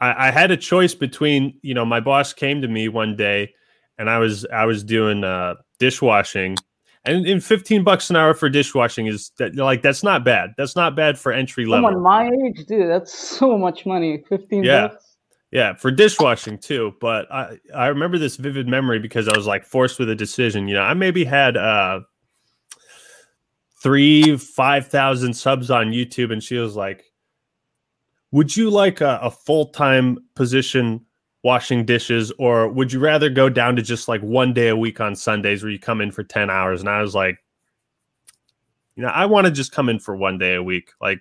I, I, had a choice between, you know, my boss came to me one day, and I was I was doing uh, dishwashing, and in 15 bucks an hour for dishwashing is that like that's not bad. That's not bad for entry level. Someone my age, dude, that's so much money. 15 yeah. bucks. Yeah, for dishwashing too. But I I remember this vivid memory because I was like forced with a decision. You know, I maybe had uh three, five thousand subs on YouTube, and she was like, Would you like a, a full time position washing dishes, or would you rather go down to just like one day a week on Sundays where you come in for 10 hours? And I was like, you know, I want to just come in for one day a week. Like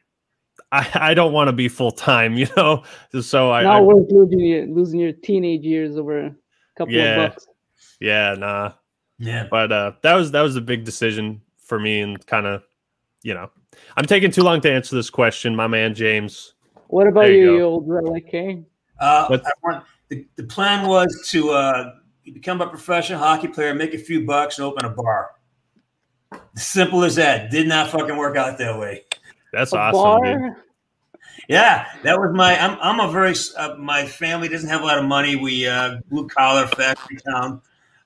I, I don't want to be full time, you know. So I not worth losing your losing your teenage years over a couple yeah, of bucks. Yeah, nah. Yeah. But uh that was that was a big decision for me and kind of you know I'm taking too long to answer this question, my man James. What about you, you, old relic? Eh? Uh, I want, the, the plan was to uh, become a professional hockey player, make a few bucks, and open a bar. Simple as that. Did not fucking work out that way. That's a awesome, dude. Yeah, that was my. I'm. I'm a very. Uh, my family doesn't have a lot of money. We uh, blue collar factory town.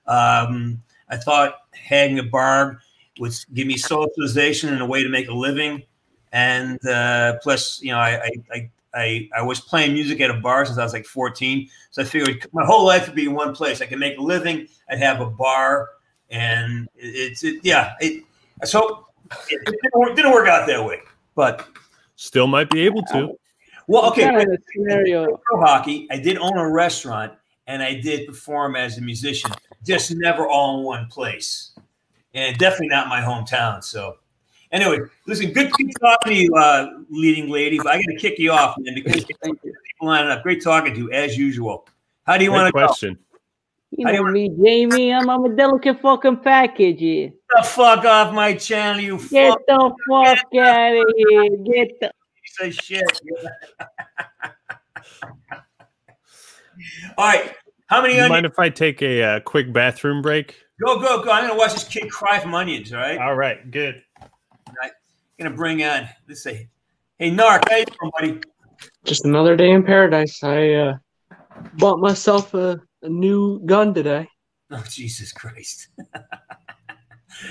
Um, I thought having a bar would give me socialization and a way to make a living, and uh, plus, you know, I, I I I was playing music at a bar since I was like 14, so I figured my whole life would be in one place. I can make a living. I'd have a bar, and it's it, yeah. It, so it didn't, didn't work out that way, but still might be able to. Well, okay. Kind of scenario. Pro hockey. I did own a restaurant, and I did perform as a musician. Just never all in one place, and definitely not my hometown. So Anyway, listen, good, good talking to you, uh, leading lady. But I got to kick you off, man, because people lining up. Great talking to you as usual. How do you want to question? Go? You know me, Jamie. I'm, I'm a delicate fucking package here. Get the fuck off my channel, you Get fuck. the fuck out of here. Get the piece of shit. All right. How many? You onions? mind if I take a uh, quick bathroom break? Go, go, go. I'm gonna watch this kid cry from onions. All right. All right. Good. Right. Gonna bring on. Let's say, hey Nark, how you doing, buddy? Just another day in paradise. I uh, bought myself a, a new gun today. Oh Jesus Christ!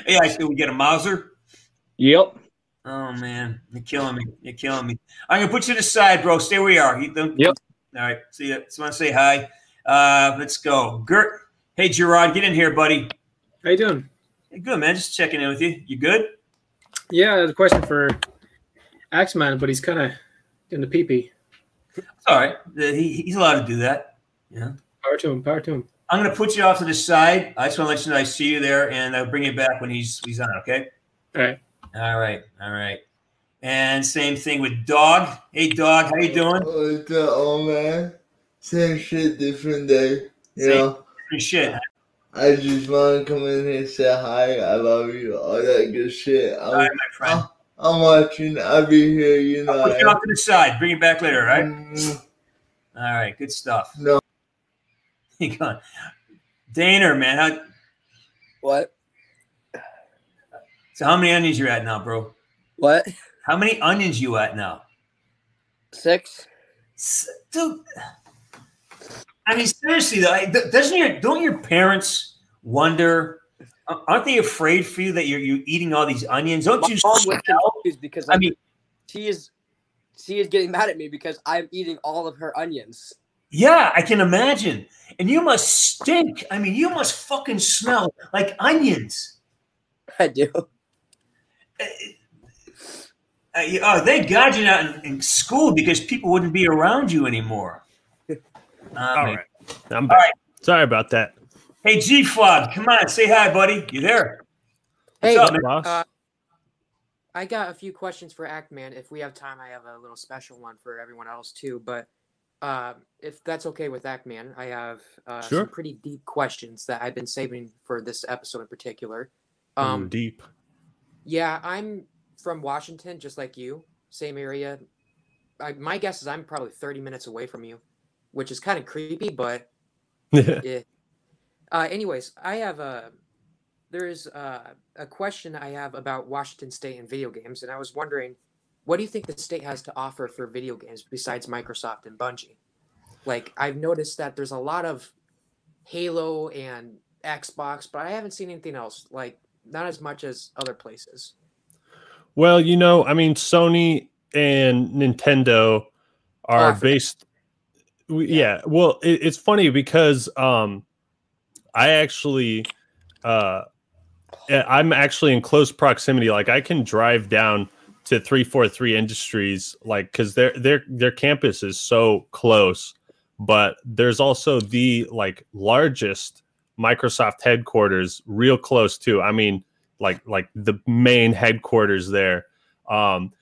hey, I said we get a Mauser. Yep. Oh man, you're killing me. You're killing me. I'm gonna put you to the side, bro. Stay where you are. You don't, yep. All right. See you. Just want to say hi. Uh, let's go. Gert. Hey, Gerard, get in here, buddy. How you doing? Hey, good, man. Just checking in with you. You good? Yeah, there's a question for Act Man, but he's kind of in the pee pee. All right. He, he's allowed to do that. Yeah. Power to him. Power to him. I'm going to put you off to the side. I just want to let you know I see you there, and I'll bring you back when he's he's on. Okay. All right. All right. All right. And same thing with Dog. Hey, Dog, how you doing? What's up, old man? Same shit, different day. You Same know. Different shit. I just want to come in here say hi. I love you. All that good shit. I'm, All right, my friend. I'm, I'm watching. I'll be here. You know. I'll put you off to the side. Bring it back later. All right. Mm. All right. Good stuff. No. You gone. Daner, man. How, what? So how many onions you at now, bro? What? How many onions you at now? Six. Dude, I mean, seriously though, doesn't your don't your parents wonder aren't they afraid for you that you're you eating all these onions? Don't My you mom was because I like, mean- she is she is getting mad at me because I'm eating all of her onions. Yeah, I can imagine. And you must stink. I mean, you must fucking smell like onions. I do. Uh, you- oh, they got you out in, in school because people wouldn't be around you anymore. Um, All right. I'm back. right. Sorry about that. Hey, G Flog, come on, say hi, buddy. You there? What's Hey, up, man? uh, I got a few questions for Act Man. If we have time, I have a little special one for everyone else too. But uh, if that's okay with Act Man, I have uh, Sure. some pretty deep questions that I've been saving for this episode in particular. Ooh, Um, deep. yeah, I'm from Washington, just like you, same area. I, my guess is I'm probably 30 minutes away from you, which is kind of creepy, but yeah. Uh, anyways, I have a there's uh, a question I have about Washington State and video games, and I was wondering, what do you think the state has to offer for video games besides Microsoft and Bungie? Like, I've noticed that there's a lot of Halo and Xbox, but I haven't seen anything else. Like, not as much as other places. Well, you know, I mean, Sony and Nintendo are based. we- Yeah. Well, it, it's funny because um, I actually, uh, I'm actually in close proximity. Like, I can drive down to three four three Industries, like, because their their their campus is so close. But there's also the like largest Microsoft headquarters, real close too. I mean, like like the main headquarters there. Um,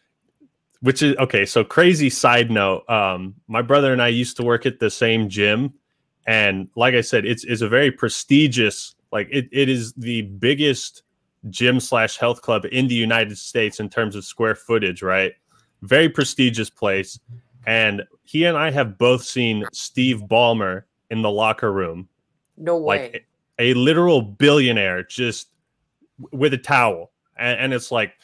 which is okay. So crazy side note. Um, my brother and I used to work at the same gym, and like I said, it's it's a very prestigious. Like it, it is the biggest gym slash health club in the United States in terms of square footage. Right, very prestigious place. And he and I have both seen Steve Ballmer in the locker room No way. like a, a literal billionaire just with a towel and, and it's like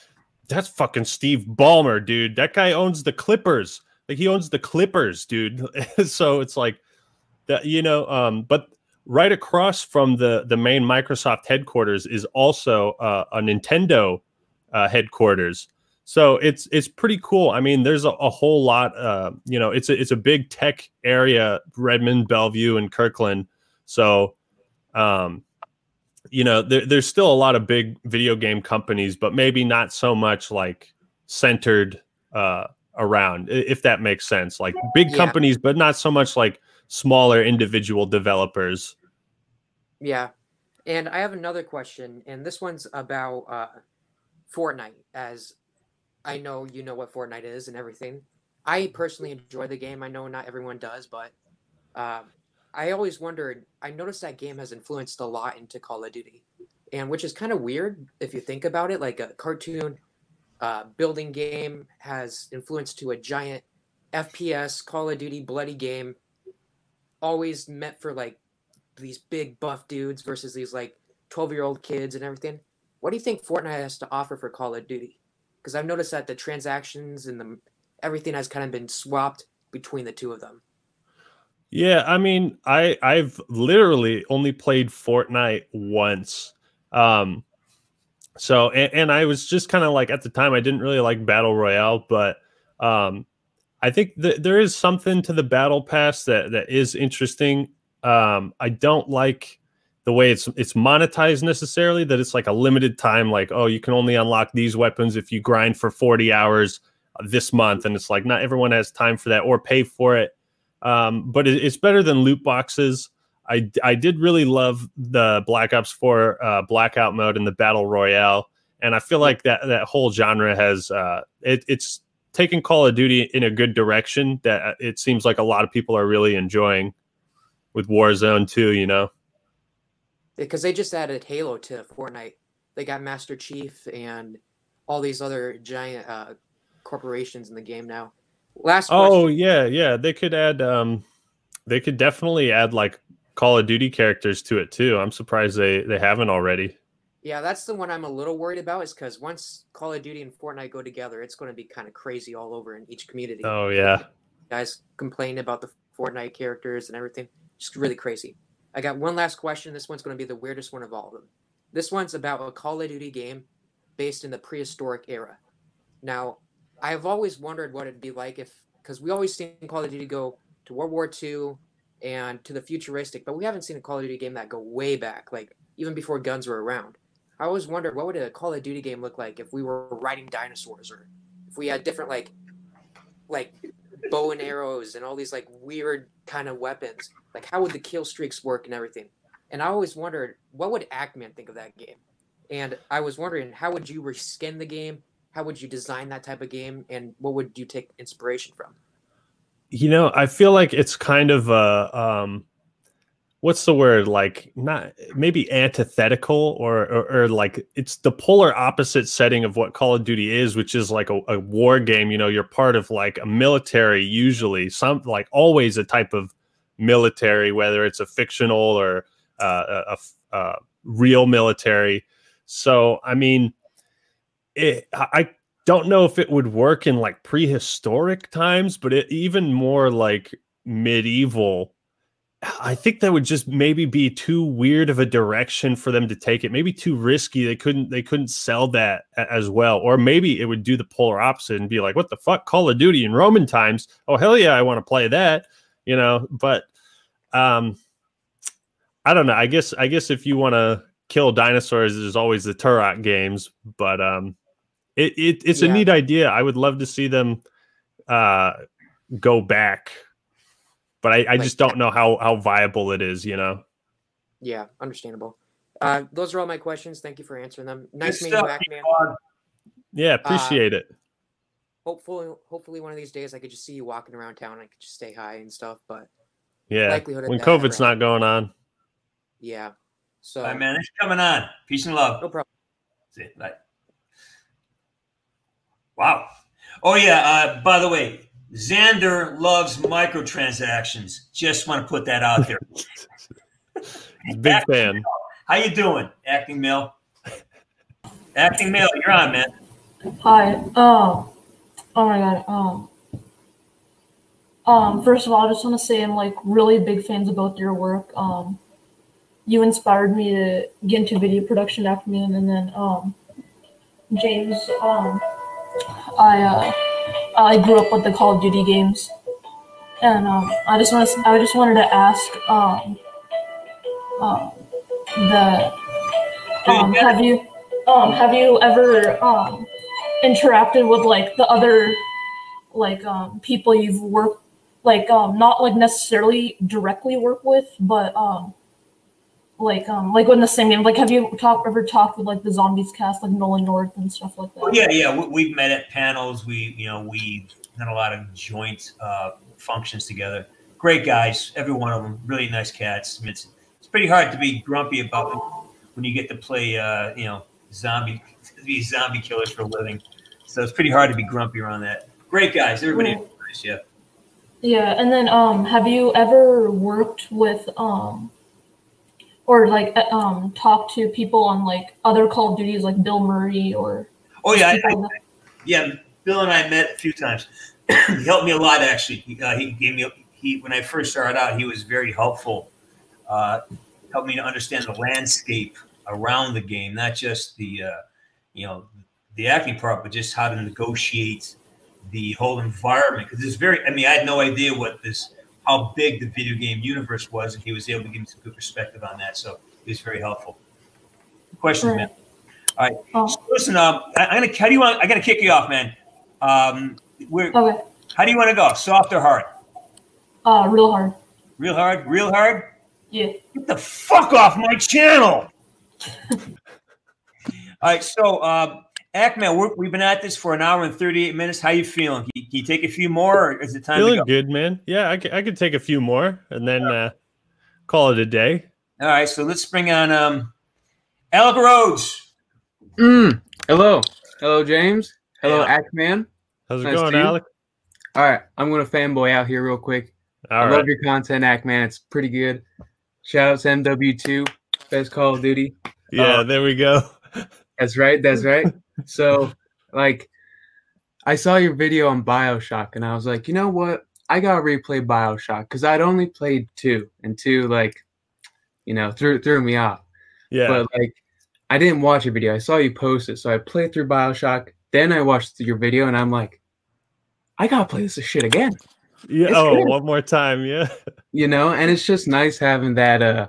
that's fucking steve ballmer dude that guy owns the clippers like he owns the clippers dude so it's like that you know um but right across from the the main microsoft headquarters is also uh, a nintendo uh, headquarters. So it's it's pretty cool. I mean there's a, a whole lot uh you know it's a it's a big tech area redmond bellevue and kirkland. So um you know there, there's still a lot of big video game companies but maybe not so much like centered uh around if that makes sense. Like big Yeah. companies but not so much like smaller individual developers Yeah. And I have another question, and this one's about uh, Fortnite, as I know you know what Fortnite is and everything. I personally enjoy the game. I know not everyone does, but um, I always wondered. I noticed that game has influenced a lot into Call of Duty, and which is kind of weird if you think about it. Like a cartoon uh, building game has influenced to a giant FPS Call of Duty bloody game, always meant for like these big buff dudes versus these like 12 year old kids and everything. What do you think Fortnite has to offer for Call of Duty? Because I've noticed that the transactions and the everything has kind of been swapped between the two of them. Yeah, I mean, I I've literally only played Fortnite once. Um so and, and I was just kind of like at the time I didn't really like Battle Royale, but um I think that there is something to the battle pass that that is interesting. Um I don't like the way it's it's monetized necessarily that it's like a limited time like oh you can only unlock these weapons if you grind for 40 hours this month and it's like not everyone has time for that or pay for it um, but it, it's better than loot boxes. I, I did really love the Black Ops 4 uh, blackout mode and the battle royale, and I feel like that that whole genre has uh, it, it's taken Call of Duty in a good direction that uh, it seems like a lot of people are really enjoying with Warzone too. You know, Because they just added Halo to Fortnite. They got Master Chief and all these other giant uh, corporations in the game now. Last oh yeah, yeah, they could add um, they could definitely add like Call of Duty characters to it too. I'm surprised they they haven't already. Yeah, that's the one I'm a little worried about. Is because once Call of Duty and Fortnite go together, it's going to be kind of crazy all over in each community. Oh yeah. Guys complain about the Fortnite characters and everything. Just really crazy. I got one last question. This one's going to be the weirdest one of all of them. this one's about a Call of Duty game based in the prehistoric era. Now, I've always wondered what it'd be like if, because we always seen Call of Duty go to World War II and to the futuristic, but we haven't seen a Call of Duty game that go way back, like even before guns were around. I always wondered what would a Call of Duty game look like if we were riding dinosaurs or if we had different like like bow and arrows and all these like weird kind of weapons. Like how would the kill streaks work and everything? And I always wondered what would Actman think of that game? And I was wondering how would you reskin the game? How would you design that type of game? And what would you take inspiration from? You know, I feel like it's kind of a um what's the word like not maybe antithetical or, or, or like it's the polar opposite setting of what call of duty is which is like a, a, war game you know you're part of like a military usually some like always a type of military whether it's a fictional or uh, a, a, real military. So i mean it, i don't know if it would work in like prehistoric times but it, even more like medieval I think that would just maybe be too weird of a direction for them to take it. Maybe too risky. They couldn't they couldn't sell that as well. Or maybe it would do the polar opposite and be like, "What the fuck, Call of Duty in Roman times? Oh hell yeah, I want to play that." You know, but um I don't know. I guess I guess if you want to kill dinosaurs, there's always the Turok games, but um it, it it's yeah. a neat idea. I would love to see them uh go back but I, I like, just don't know how how viable it is. You know. Yeah, understandable. Uh, those are all my questions. Thank you for answering them. Nice meeting you back, man. Yeah, appreciate uh, it. Hopefully, hopefully one of these days I could just see you walking around town. I could just say hi and stuff. But yeah, likelihood when COVID's not going on. Yeah. So, All right, man, thanks for coming on. Peace and love. No problem. See you. Bye. Wow. Oh yeah. Uh, by the way, Xander loves microtransactions. Just want to put that out there. Big Acting fan. Mill. How you doing, Acting Mill? Acting Mill, you're on, man. Hi. Oh, Oh my god. Um. Um. First of all, I just want to say I'm like really big fans of both your work. Um. You inspired me to get into video production after me, and then um. James. Um. I uh I grew up with the Call of Duty games, and um, I just want I just wanted to ask um, uh, the um, have you um, have you ever um, interacted with like the other like um, people you've worked like um, not like necessarily directly work with, but um, like um like in the same game like have you talked ever talked with like the zombies cast like nolan north and stuff like that? Oh, yeah yeah we, have met at panels we you know we've done a lot of joint uh, functions together. Great guys every one of them really nice cats. I mean, it's, it's pretty hard to be grumpy about when you get to play uh you know zombie these zombie killers for a living. So it's pretty hard to be grumpy around that. Great guys everybody yeah. nice yeah. Yeah and then um have you ever worked with um or like uh, um talk to people on like other Call of Duties like Bill Murray or oh yeah I, I, yeah Bill and I met a few times. He helped me a lot actually. He, uh, he gave me he when I first started out he was very helpful uh, helped me to understand the landscape around the game not just the uh, you know the acting part but just how to negotiate the whole environment because it's very I mean I had no idea what this how big the video game universe was, and he was able to give me some good perspective on that. So it was very helpful. Question, man. All right. Oh. So listen, um, I, am gonna. How do you want? I gotta kick you off, man. Um, we're, okay. How do you want to go? Soft or hard? Uh, real hard. Real hard. Real hard. Yeah. Get the fuck off my channel. All right. So, Act Man, we have been at this for an hour and 38 minutes. How you feeling? Can you, can you take a few more or is it time feeling good, man. Yeah, I could, I could take a few more and then uh, call it a day. All right, so let's bring on um, Alec Rhodes. Mm, hello. Hello, James. Hello, yeah. Act Man. How's it nice going, Alec? All right, I'm going to fanboy out here real quick. All I right. love your content, Act Man. It's pretty good. Shout out to MW2, best Call of Duty. Yeah, uh, there we go. That's right. That's right. So, like, I saw your video on Bioshock, and I was like, you know what? I gotta replay Bioshock because I'd only played two, and two, like, you know, threw threw me off. Yeah. But like, I didn't watch your video. I saw you post it, so I played through Bioshock. Then I watched your video, and I'm like, I gotta play this shit again. Yeah. It's oh, good. one more time. Yeah. you know and it's just nice having that uh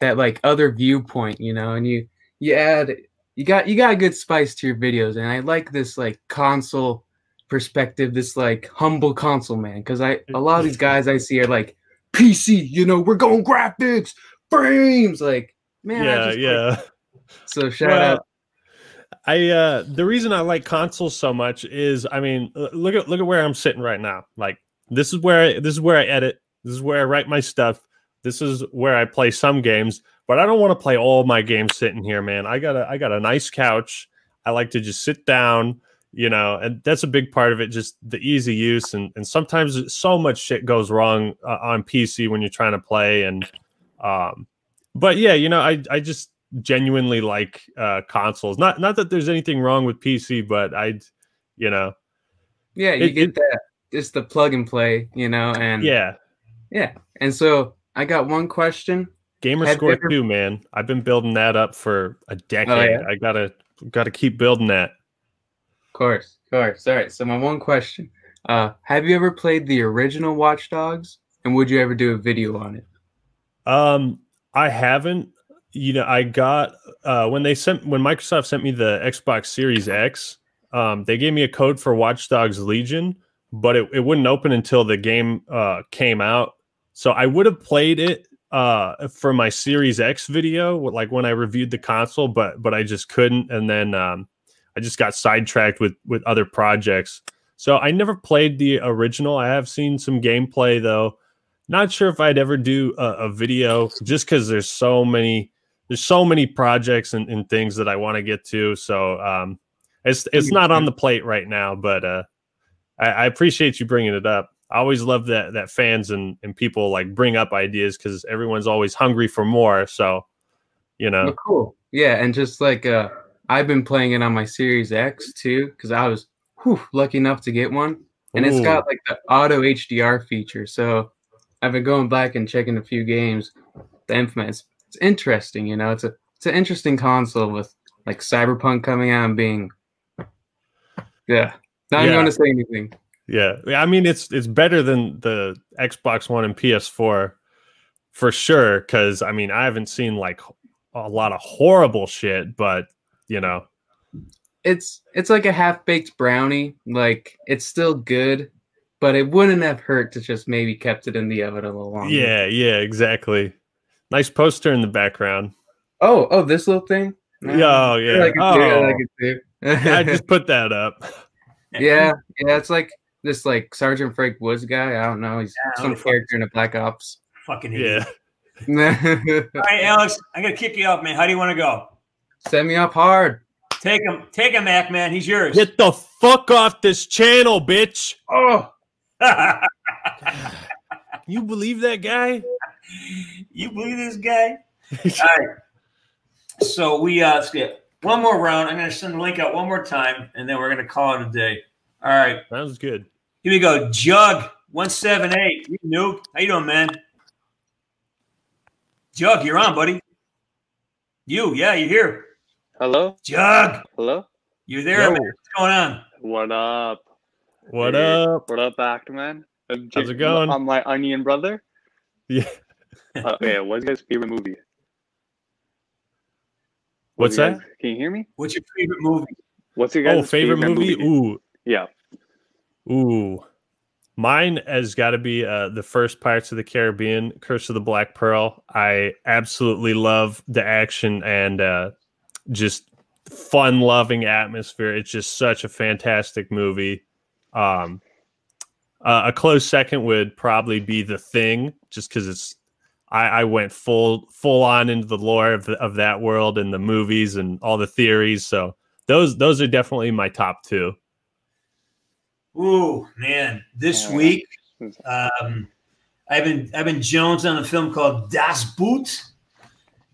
that like other viewpoint you know and you you add you got you got a good spice to your videos and i like this like console perspective this like humble console man because i a lot of these guys i see are like pc you know we're going graphics frames like man yeah. just like- yeah. so shout Well, out I uh the reason I like consoles so much is I mean look at look at where I'm sitting right now. Like this is where I, this is where I edit. This is where I write my stuff. This is where I play some games, but I don't want to play all my games sitting here, man. I got a I got a nice couch. I like to just sit down, you know, and that's a big part of it. Just the easy use, and and sometimes so much shit goes wrong uh, on PC when you're trying to play, and um, but yeah, you know, I I just genuinely like uh consoles. Not not that there's anything wrong with PC, but I, you know, yeah you it- get it- that just the plug and play you know and yeah. yeah and so i got one question Gamer Have score ever- too, man. I've been building that up for a decade. Oh, yeah? I gotta gotta keep building that. Of course, of course. All right. So my one question: uh, Have you ever played the original Watch Dogs, and would you ever do a video on it? Um, I haven't. You know, I got uh when they sent when Microsoft sent me the Xbox Series X, um, they gave me a code for Watch Dogs Legion, but it, it wouldn't open until the game uh came out. So I would have played it uh for my Series X video, like when I reviewed the console, but but I just couldn't, and then um I just got sidetracked with with other projects. So I never played the original. I have seen some gameplay though. Not sure if I'd ever do a, a video just because there's so many there's so many projects and, and things that I want to get to. So um it's it's not on the plate right now, but uh I, I appreciate you bringing it up. I always love that that fans and, and people like bring up ideas because everyone's always hungry for more. So you know, Oh, cool. Yeah, and just like uh, I've been playing it on my Series X too, because I was whew, lucky enough to get one, and it's got like the auto HDR feature. So I've been going back and checking a few games. The Infamous. It's interesting, you know. It's a it's an interesting console with like Cyberpunk coming out and being yeah. Not even Yeah. going to say anything. Yeah, I mean it's it's better than the Xbox One and PS4 for sure. Because I mean I haven't seen like a lot of horrible shit, but you know, it's it's like a half baked brownie. Like it's still good, but it wouldn't have hurt to just maybe kept it in the oven a little longer. yeah, yeah, exactly. Nice poster in the background. Oh, oh, this little thing. Yeah, oh, yeah. I like too. I Oh. like. I just put that up. yeah, yeah. It's like this like Sergeant Frank Woods guy. I don't know. He's Yeah, some who character in a Black Ops. Fucking idiot. Yeah. idiot. All right, Alex, I'm gonna kick you off, man. How do you want to go? Set me up hard. Take him, take him, Mac, man. He's yours. Get the fuck off this channel, bitch. Oh, you believe that guy? you believe this guy? All right. So we uh let's get one more round. I'm gonna send the link out one more time, and then we're gonna call it a day. All right. Sounds good. Here we go. Jug one seven eight. You noob. How you doing, man? Jug, you're on, buddy. You, yeah, you're here. Hello? Jug, Hello? you're there. Yo. man. What's going on? What up? What Hey, up? What up, Actman? I'm How's it going? I'm my onion brother. Yeah. Uh, yeah, what's your guys' favorite movie? What's you that? guys- can you hear me? What's your favorite movie? What's your guys' Oh, favorite, movie? Ooh, Yeah. ooh. Mine has got to be uh, the first Pirates of the Caribbean, Curse of the Black Pearl. I absolutely love the action and uh, just fun-loving atmosphere. It's just such a fantastic movie. Um, uh, a close second would probably be The Thing, just because it's I, I went full full on into the lore of the, of that world and the movies and all the theories. So those those are definitely my top two. Ooh, man. This week, um, I've been I've been Jones on a film called Das Boot,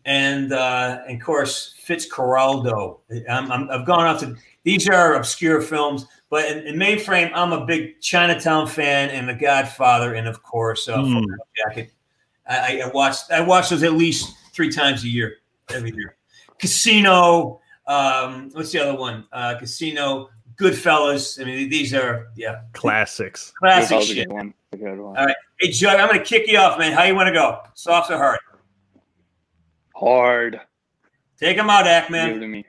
and uh, and of course Fitzcarraldo. I'm, I'm, I've gone off to these are obscure films, but in, in mainframe, I'm a big Chinatown fan and The Godfather, and of course, uh. Full Metal Jacket. I, I watched I watch those at least three times a year, every year. Casino. Um, what's the other one? Uh, Casino. Goodfellas. I mean, these are yeah classics. Classic That a shit. good one. A good one. All right, hey Jug, I'm gonna kick you off, man. How you want to go? Soft or hard? Hard. Take him out, Give Act Man. it to me.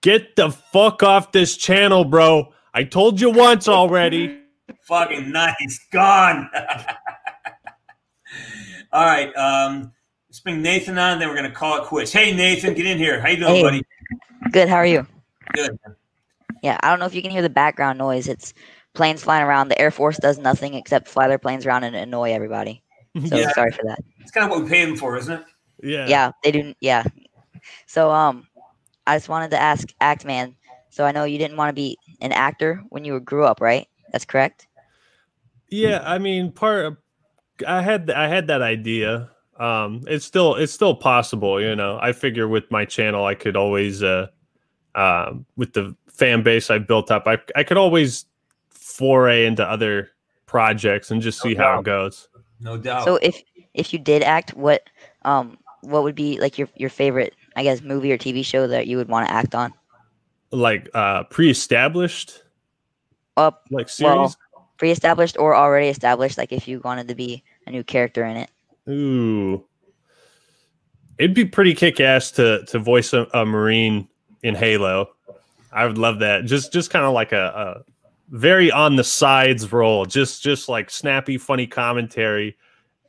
Get the fuck off this channel, bro. I told you once already. Fucking nice, gone. All right, um, let's bring Nathan on. Then we're gonna call it quits. Hey, Nathan, get in here. How you doing, Hey. buddy? Good. How are you? Good. Yeah, I don't know if you can hear the background noise. It's planes flying around. The Air Force does nothing except fly their planes around and annoy everybody. So Yeah. sorry for that. It's kind of what we paid him for, isn't it? Yeah. Yeah, they do. Yeah. So um, I just wanted to ask Act Man. So I know you didn't want to be an actor when you grew up, right? That's correct. Yeah, I mean, part of, I had I had that idea. Um, it's still it's still possible, you know. I figure with my channel, I could always, uh, um, with the fan base I built up, I I could always foray into other projects and just see how it goes. No doubt. So if if you did act, what um what would be like your your favorite I guess movie or TV show that you would want to act on? Like uh, pre-established, Up like series. well, pre-established or already established. Like if you wanted to be a new character in it. Ooh, it'd be pretty kick-ass to to voice a, a marine in Halo. I would love that. Just just kind of like a, a very on the sides role. Just just like snappy, funny commentary.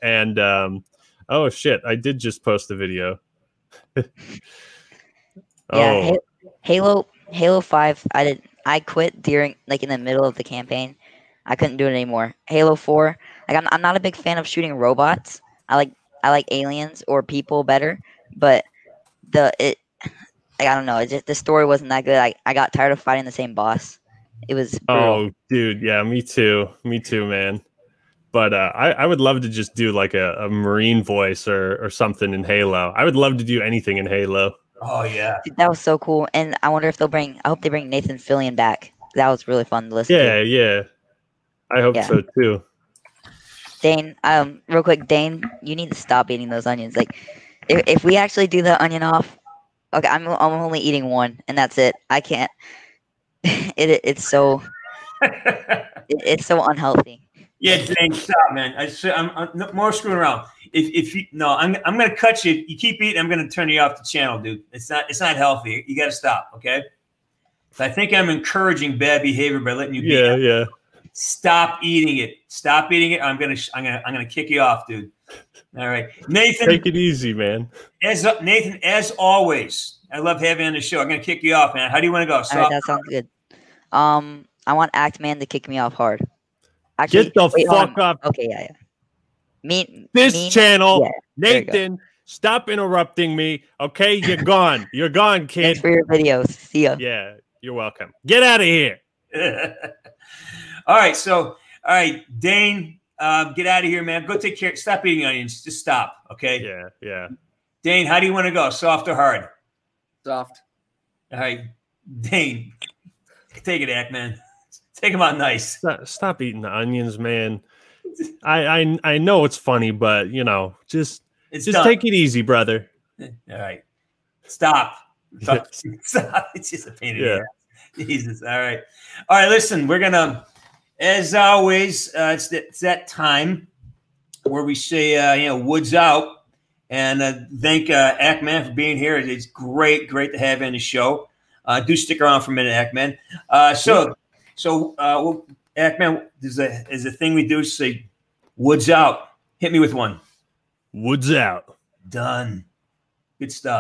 And um, oh shit, I did just post a video. Yeah, oh, Ha- Halo Halo Five. I did. I quit during like in the middle of the campaign. I couldn't do it anymore. Halo Four. Like I'm, I'm not a big fan of shooting robots. I like I like aliens or people better. But the it. Like, I don't know. It just the story wasn't that good. I, I got tired of fighting the same boss. It was brutal. oh, dude, yeah, me too, me too, man. But uh, I, I would love to just do like a, a marine voice or, or something in Halo. I would love to do anything in Halo. Oh yeah. Dude, that was so cool. And I wonder if they'll bring. I hope they bring Nathan Fillion back. That was really fun to listen to. Yeah, yeah. I hope Yeah. so too. Dane, um, real quick, Dane, you need to stop eating those onions. Like, if, if we actually do the onion off, okay, I'm I'm only eating one, and that's it. I can't. it, it it's so it, it's so unhealthy. Yeah, Dane, stop, man. I, s- I'm, I'm no more screwing around. If, if you no, I'm, I'm gonna cut you. You keep eating, I'm gonna turn you off the channel, dude. It's not it's not healthy. You got to stop, okay? So I think I'm encouraging bad behavior by letting you. be Yeah, yeah. Stop eating it. Stop eating it. I'm gonna I'm gonna I'm gonna kick you off, dude. All right, Nathan. Take it easy, man. As Nathan, as always, I love having you on the show. I'm gonna kick you off, man. How do you want to go? All right, that sounds good. Um, I want Act Man to kick me off hard. Actually, Get the wait, fuck on. up. Okay, yeah, yeah. Me, This me- channel, yeah, there you go. Nathan, stop interrupting me. Okay, you're gone. You're gone, kid. Thanks for your videos. See ya. Yeah, you're welcome. Get out of here. all right, so all right, Dane, um, get out of here, man. Go take care. Stop eating onions. Just stop, okay? Yeah, yeah. Dane, how do you want to go? Soft or hard? Soft. All right, Dane, take it, Act man. Take him out nice. Stop, stop eating the onions, man. I, I I know it's funny, but you know, just It's just done. take it easy, brother. All right, stop. Stop. It's just a pain in Yeah. the ass. Jesus. All right. All right. Listen, we're gonna, as always, uh, it's, that, it's that time where we say, uh, you know, woods out, and uh, thank uh, Act Man for being here. It's great, great to have you on the show. Uh, do stick around for a minute, Act Man. Uh, so, so, uh, well, Act Man, there's a is a thing we do. Say, woods out. Hit me with one. Woods out. Done. Good stuff.